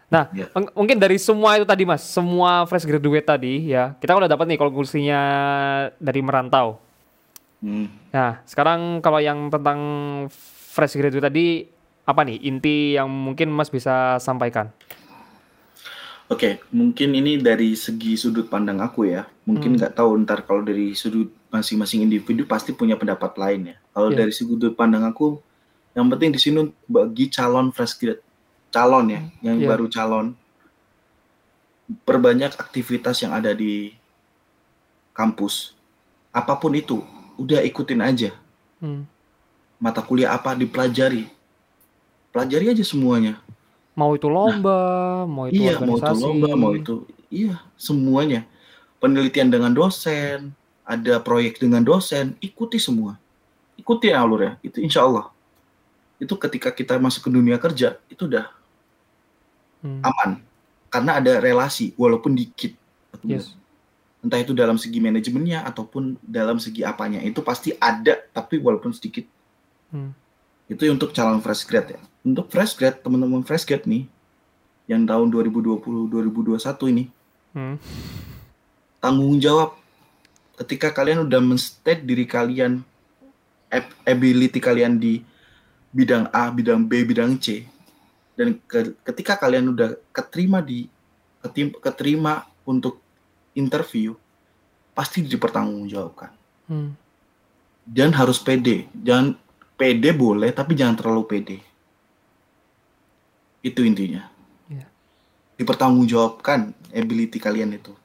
Nah, Iya. mung- mungkin dari semua itu tadi mas, semua fresh graduate tadi ya, kita udah dapat nih konklusinya dari merantau. Hmm. Nah, sekarang kalau yang tentang fresh graduate tadi apa nih inti yang mungkin Mas bisa sampaikan? Oke, mungkin ini dari segi sudut pandang aku ya. Mungkin Hmm. nggak tahu ntar kalau dari sudut masing-masing individu pasti punya pendapat lain ya. Kalau Iya. dari sudut pandang aku, yang penting di sini bagi calon fresh grad, calon ya, yang Iya. baru calon, perbanyak aktivitas yang ada di kampus. Apa pun itu, udah ikutin aja. Hmm. Mata kuliah apa dipelajari, pelajari aja semuanya. Mau itu lomba, mau itu Iya, mau itu organisasi. lomba, mau itu iya, semuanya. Penelitian dengan dosen, ada proyek dengan dosen, ikuti semua. Ikuti alur ya, itu insya Allah. Itu ketika kita masuk ke dunia kerja, itu udah Hmm. aman. Karena ada relasi, walaupun dikit. Yes. Entah itu dalam segi manajemennya, ataupun dalam segi apanya. Itu pasti ada, tapi walaupun sedikit. Hmm. Itu untuk calon fresh grad ya. Untuk fresh grad, teman-teman fresh grad nih, yang tahun 2020-2021 ini, Hmm. tanggung jawab ketika kalian udah men-state diri kalian ab- ability kalian di bidang A, bidang B, bidang C dan ke- ketika kalian udah keterima di ketim- keterima untuk interview pasti dipertanggungjawabkan Hmm. dan harus pede jangan pede boleh tapi jangan terlalu pede. Itu intinya. Iya. dipertanggungjawabkan ability kalian itu.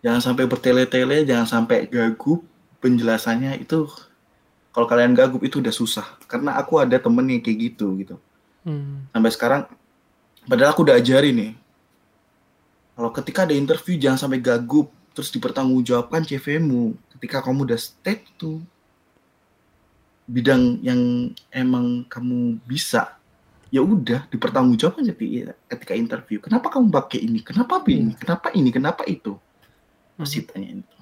Jangan sampai bertele-tele jangan sampai gagup penjelasannya itu kalau kalian gagup itu udah susah. Karena aku ada temen yang kayak gitu gitu. Hmm. sampai sekarang padahal aku udah ajari nih. Kalau ketika ada interview jangan sampai gagup terus dipertanggungjawabkan CV-mu ketika kamu udah state tuh bidang yang emang kamu bisa ya udah dipertanggungjawabkan jadi ketika interview. Kenapa kamu pakai ini? Kenapa ini? Kenapa ini? Kenapa itu? Pasti tanya itu.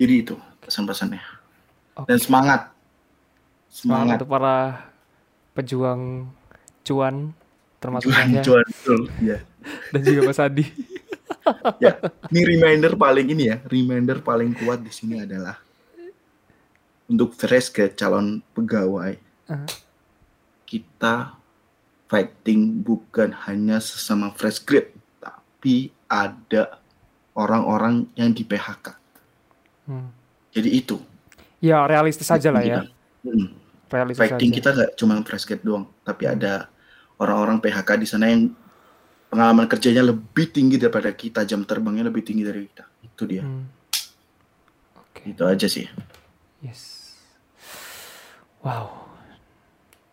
Jadi itu pesan-pesannya. Oke. dan semangat. Semangat semangat. untuk para pejuang cuan termasuk juan saya juan betul. Ya dan juga Mas Adi. ya ini reminder paling ini ya reminder paling kuat di sini adalah untuk fresh ke calon pegawai Ah. kita fighting bukan hanya sesama fresh grade tapi ada orang-orang yang di PHK Hmm. jadi itu Ya realistis aja lah ya. Hmm, Realistis fighting aja. kita nggak cuma fresh grade doang tapi ada orang-orang PHK di sana yang pengalaman kerjanya lebih tinggi daripada kita jam terbangnya lebih tinggi dari kita itu dia Hmm. Oke. itu aja sih Yes. Wow.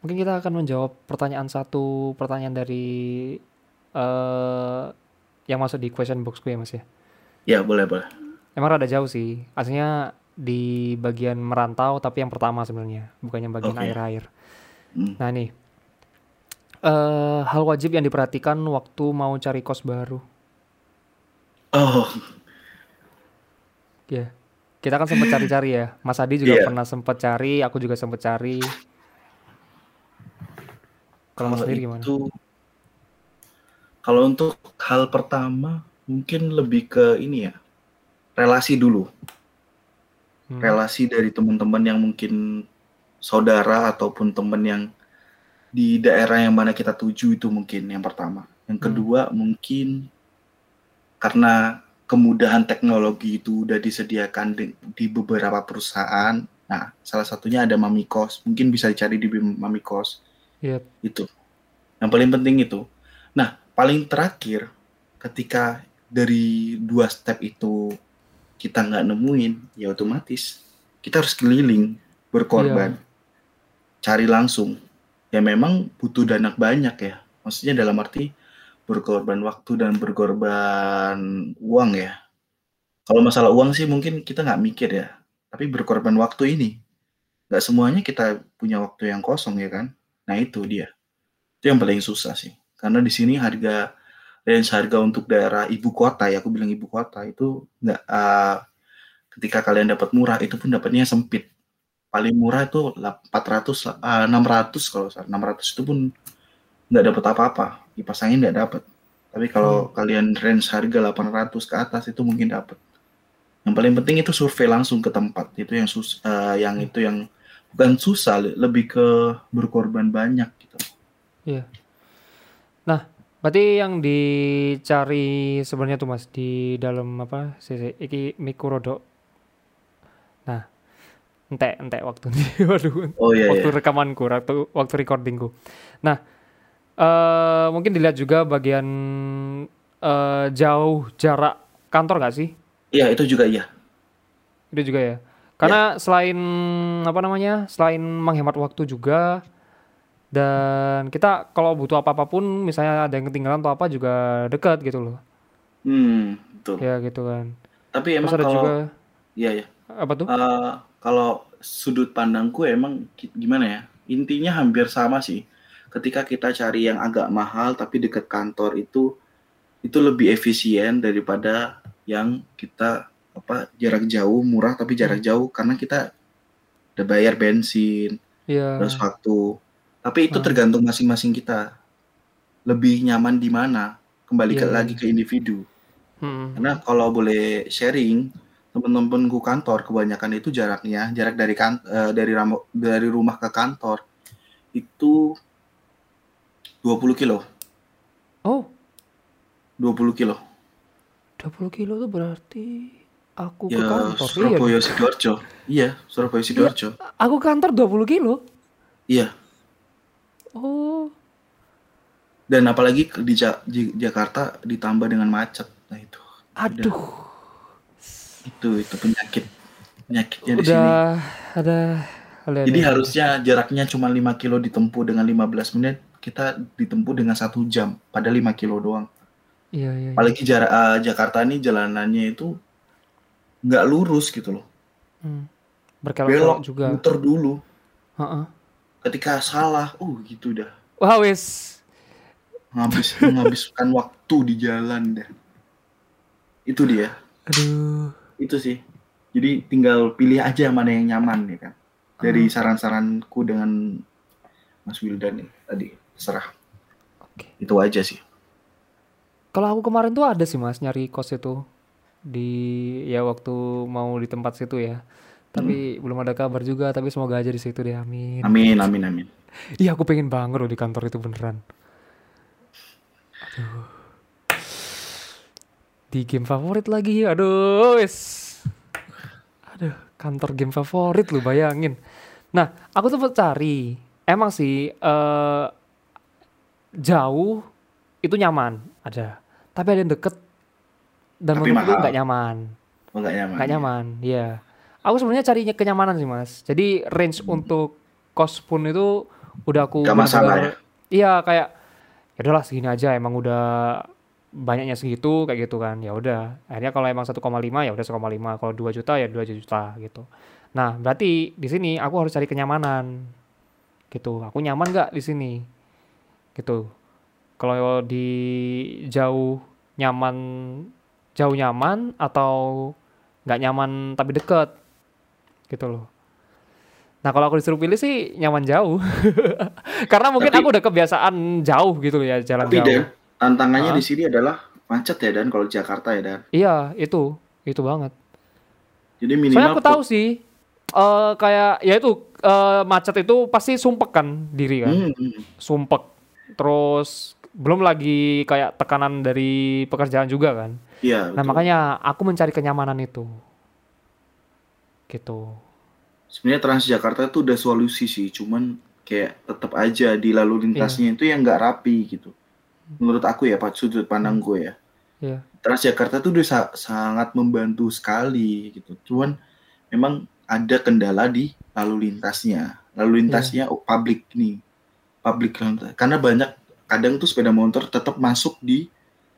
Mungkin kita akan menjawab pertanyaan satu pertanyaan dari eh yang masuk di question boxku ya Mas ya. ya boleh boleh Emang rada jauh sih. Aslinya di bagian merantau tapi yang pertama sebenarnya, bukan yang bagian air-air. Hmm. Nah nih, eh hal wajib yang diperhatikan waktu mau cari kos baru. oh Ya, kita kan sempat cari-cari ya. Mas Adi juga Iya. pernah sempat cari, aku juga sempat cari. Kalau Mas sendiri gimana? itu kalau untuk hal pertama mungkin lebih ke ini ya relasi dulu Hmm. relasi dari teman-teman yang mungkin saudara ataupun teman yang di daerah yang mana kita tuju itu mungkin yang pertama yang Hmm. kedua mungkin karena kemudahan teknologi itu udah disediakan di, di beberapa perusahaan. Nah salah satunya ada Mami Kos mungkin bisa dicari di Mami Kos Iya. itu. Yang paling penting itu. Nah paling terakhir ketika dari dua step itu kita nggak nemuin ya otomatis kita harus keliling berkorban. Cari langsung. Ya memang butuh dana banyak ya. Maksudnya dalam arti berkorban waktu dan berkorban uang ya. Kalau masalah uang sih mungkin kita nggak mikir ya. Tapi berkorban waktu ini nggak semuanya kita punya waktu yang kosong ya kan? Nah itu dia. Itu yang paling susah sih. Karena di sini harga range harga untuk daerah ibu kota ya aku bilang ibu kota itu nggak eh, ketika kalian dapat murah itu pun dapatnya sempit. Paling murah itu 400 eh, 600 kalau salah. 600 itu pun nggak dapat apa-apa kipas angin nggak dapat tapi kalau kalian range harga 800 ke atas itu mungkin dapat yang paling penting itu survei langsung ke tempat itu yang sus eh, yang itu yang bukan susah lebih ke berkorban banyak gitu Berarti yang dicari sebenarnya tuh Mas di dalam apa? Sisi iki miku rodok. Nah, entek entek waktu Waduh. oh iya, waktu iya. rekamanku, waktu waktu recordingku. Nah, eh mungkin dilihat juga bagian eh jauh jarak kantor nggak sih? iya itu juga iya Itu juga ya. Karena selain apa namanya? Selain menghemat waktu juga dan kita kalau butuh apa-apa pun misalnya ada yang ketinggalan atau apa juga dekat gitu loh. hmm betul Ya gitu kan. tapi emang Terus ada kalau juga iya ya apa tuh? Eh, kalau sudut pandangku emang gimana ya intinya hampir sama sih ketika kita cari yang agak mahal tapi dekat kantor itu itu lebih efisien daripada yang kita apa jarak jauh murah tapi jarak jauh karena kita udah bayar bensin Iya. terus waktu tapi itu Ah. tergantung masing-masing kita lebih nyaman di mana kembali ke Iya, lagi ke individu Hmm. karena kalau boleh sharing, temen-temenku kantor kebanyakan itu jaraknya jarak dari kan eh, dari ramo- dari rumah ke kantor itu 20 kilo, Oh, 20 kilo. 20 kilo tuh berarti aku ke Ya kantor. Iya, Surabaya Sidoarjo. Iya, Surabaya Sidoarjo. aku ke kantor 20 kilo. Iya. Oh, Dan apalagi ke- di, Ja- di Jakarta ditambah dengan macet. Nah itu. aduh. Itu itu penyakit penyakitnya di sini. Udah ada ada Jadi harusnya jaraknya cuma 5 kilo ditempuh dengan 15 menit, kita ditempuh dengan satu jam, pada 5 kilo doang. Iya, iya. iya. Apalagi jarak eh, Jakarta ini jalanannya itu nggak lurus gitu loh. Hmm. Belok, juga. muter dulu. Heeh. Ketika salah, uh gitu dah. Wah, wis. Ngabis, menghabiskan waktu di jalan dah. Itu dia. Aduh. Itu sih. Jadi tinggal pilih aja mana yang nyaman ya kan. Dari saran-saranku dengan Mas Wildan nih tadi. Serah. Oke. Itu aja sih. Kalau aku kemarin tuh ada sih Mas nyari kos itu di ya waktu mau di tempat situ ya. Tapi belum ada kabar juga, tapi semoga aja di situ deh, amin. Amin, amin, amin. Iya, aku pengen banget loh di kantor itu beneran. Aduh. Di game favorit lagi, aduh, wis. Aduh, kantor game favorit lu bayangin. Nah, aku tuh cari, emang sih eh jauh itu nyaman, ada. Tapi ada yang deket dan Tapi menurutku mahal. nggak nyaman, Oh, nggak nyaman. nggak nyaman, ya. Aku sebenarnya carinya kenyamanan sih mas. Jadi range untuk kos pun itu udah aku Nggak masalah bener-bener- Iya kayak ya udahlah segini aja emang udah banyaknya segitu kayak gitu kan. Ya udah. Akhirnya kalau emang 1,5 ya udah 1,5. Kalau 2 juta ya 2 juta gitu. Nah, berarti di sini aku harus cari kenyamanan. Gitu. Aku nyaman nggak di sini? Gitu. Kalau di jauh nyaman jauh nyaman atau nggak nyaman tapi deket gitu loh. Nah kalau aku disuruh pilih sih nyaman jauh, karena mungkin Tapi- aku udah kebiasaan jauh gitu loh ya jalan Tapi jauh. Dan, tantangannya Hah? di sini adalah macet ya Dan kalau di Jakarta ya Dan. Iya itu itu banget. Jadi minimal Soalnya aku tahu sih eh kayak ya itu eh, macet itu pasti sumpek kan diri kan, Hmm, hmm. sumpek. Terus belum lagi kayak tekanan dari pekerjaan juga kan. Iya. Nah betul. makanya aku mencari kenyamanan itu, gitu. sebenarnya Transjakarta itu udah solusi sih, cuman kayak tetap aja di lalu lintasnya Iya. itu yang nggak rapi gitu. Menurut aku ya, Pak sudut pandang gue ya. Iya. Transjakarta tuh udah sa- sangat membantu sekali gitu. Cuman memang ada kendala di lalu lintasnya. Lalu lintasnya oh, public nih. Public. Karena banyak kadang tuh sepeda motor tetap masuk di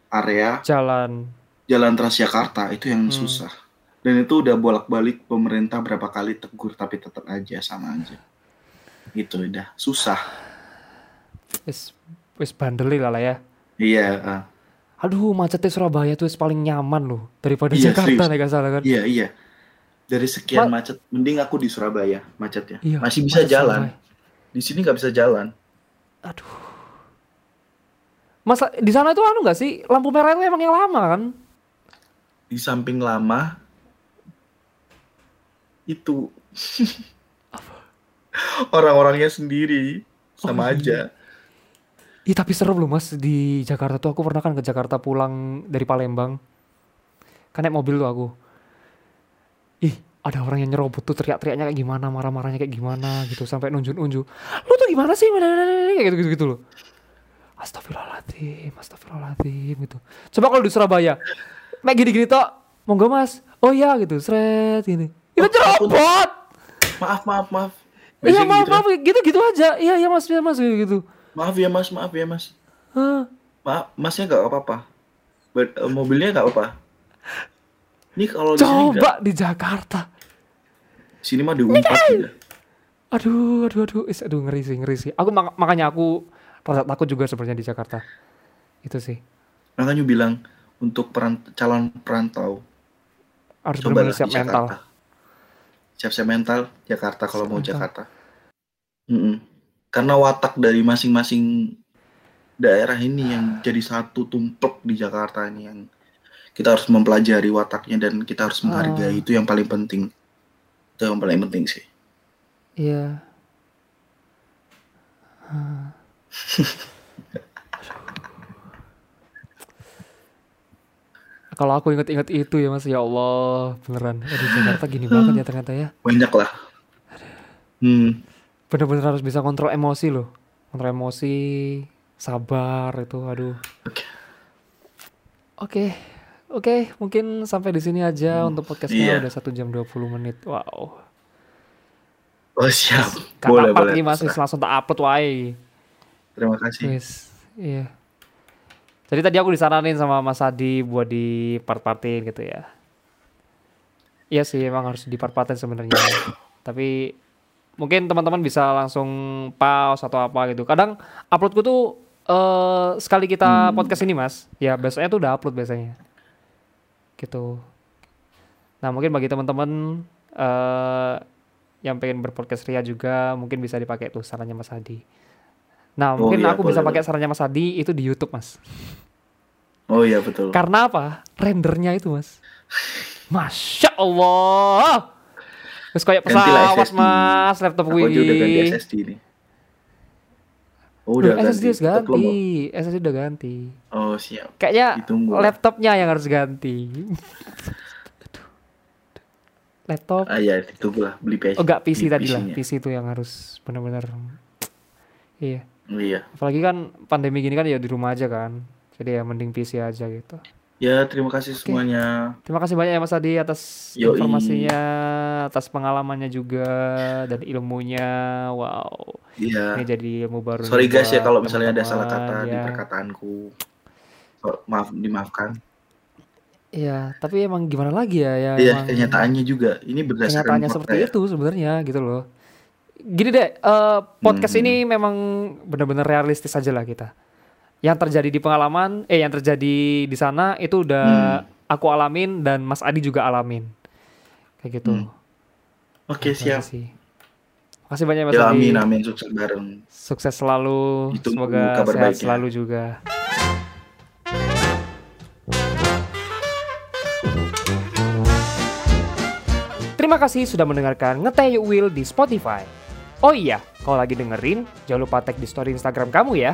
area Jalan. jalan Transjakarta itu yang Hmm. susah. Dan itu udah bolak-balik pemerintah berapa kali tegur tapi tetap aja sama aja. Gitu udah susah. wis wis bandel lah ya. Iya, ah. Aduh, macetnya Surabaya tuh paling nyaman loh daripada Iya, Jakarta nih salah kan. iya, iya. Dari sekian Ma- macet, mending aku di Surabaya macetnya. Iya, Masih bisa macet jalan. Surabaya. Di sini nggak bisa jalan. Aduh. Masa di sana itu anu nggak sih lampu merah itu emang yang lama kan? Di samping lama itu orang-orangnya sendiri sama Oh, iya. aja. Ih tapi serem loh mas di Jakarta tuh aku pernah kan ke Jakarta pulang dari Palembang. Kan naik mobil tuh aku. Ih ada orang yang nyerobot tuh teriak-teriaknya kayak gimana, marah-marahnya kayak gimana gitu sampai nunjuk-nunjuk. Lu tuh gimana sih? Kayak gitu-gitu gitu loh. Astagfirullahaladzim, astagfirullahaladzim gitu. Coba kalau di Surabaya, kayak gini-gini toh, monggo mas. Oh iya gitu, seret gini. Itu nyerobot. Maaf, maaf, maaf. Iya maaf, gitu ya. maaf, gitu-gitu aja. Iya, iya mas, iya mas, gitu. Maaf ya mas, maaf ya mas. Hah. Maaf, masnya nggak apa-apa. Mobilnya nggak apa-apa. Ini kalau di sini. Coba di Jakarta. Sini mah diumpat juga. Aduh, aduh, aduh, Is, aduh ngeri sih, ngeri sih. Aku mak- makanya aku rasa takut juga sebenarnya di Jakarta. Itu sih. Makanya bilang untuk perant- calon perantau Harus benar-benar siap mental. Siap-siap mental Jakarta kalau Siap mau mental. Jakarta. Mm-mm. Karena watak dari masing-masing daerah ini yang jadi satu tumplek di Jakarta ini yang kita harus mempelajari wataknya dan kita harus menghargai Ah. itu yang paling penting. Itu yang paling penting sih. Iya. Kalau kalau aku inget-inget itu ya mas ya Allah beneran aduh Jakarta gini banget ya ternyata ya Banyak lah. Hmm. bener-bener harus bisa kontrol emosi loh kontrol emosi sabar itu aduh Oke. Oke oke mungkin sampai di sini aja untuk podcastnya iya. udah satu jam 20 menit wow Oh siap. Gak boleh apa boleh. lagi mas wis terserah. langsung tak upload wae Terima kasih. wis iya jadi tadi aku disaranin sama Mas Adi buat di part-partin gitu ya iya sih emang harus di part-partin sebenarnya tapi mungkin teman-teman bisa langsung pause atau apa gitu kadang uploadku tuh eh sekali kita Hmm. podcast ini mas ya besoknya tuh udah upload biasanya gitu. Nah mungkin bagi teman-teman eh yang pengen berpodcast Ria juga mungkin bisa dipakai tuh sarannya Mas Adi nah Oh mungkin iya, aku bisa pakai sarannya Mas Adi itu di YouTube mas. Oh iya betul. karena apa? Rendernya itu mas. Masya Allah! Terus kayak pesawat mas laptop Aku aja udah ganti SSD nih. Oh, udah SSD harus Tetap ganti. SSD udah ganti. Oh siap. kayaknya Ditunggu. laptopnya yang harus ganti. Laptop. Ah ya ditunggu lah beli PC. oh enggak PC beli tadi lah. PC itu yang harus benar-benar. Iya. Iya. apalagi kan pandemi gini kan ya di rumah aja kan. Jadi ya mending PC aja gitu Ya terima kasih semuanya. Terima kasih banyak ya Mas Adi atas Yoi. informasinya, atas pengalamannya juga dan ilmunya. Wow, Iya. ini jadi ilmu baru. Sorry guys ya kalau misalnya ada salah kata teman-teman, di ya. perkataanku. So, maaf dimaafkan. Iya, tapi emang gimana lagi ya? ya Iya kenyataannya juga. Ini berdasarkan kenyataannya seperti ya. itu sebenarnya gitu loh. Gini deh, eh, podcast Hmm. ini memang benar-benar realistis aja lah kita. Yang terjadi di pengalaman, eh yang terjadi di sana itu udah Hmm. aku alamin dan Mas Adi juga alamin. Kayak gitu. Hmm. Oke Itu aja siap. sih. Makasih banyak Mas Ya Adi. amin amin sukses bareng. Sukses selalu. Ditunggu Semoga kabar sehat baiknya. selalu juga. Terima kasih sudah mendengarkan Ngeteh Yuk Will di Spotify. Oh iya, kalau lagi dengerin, jangan lupa tag di story Instagram kamu ya.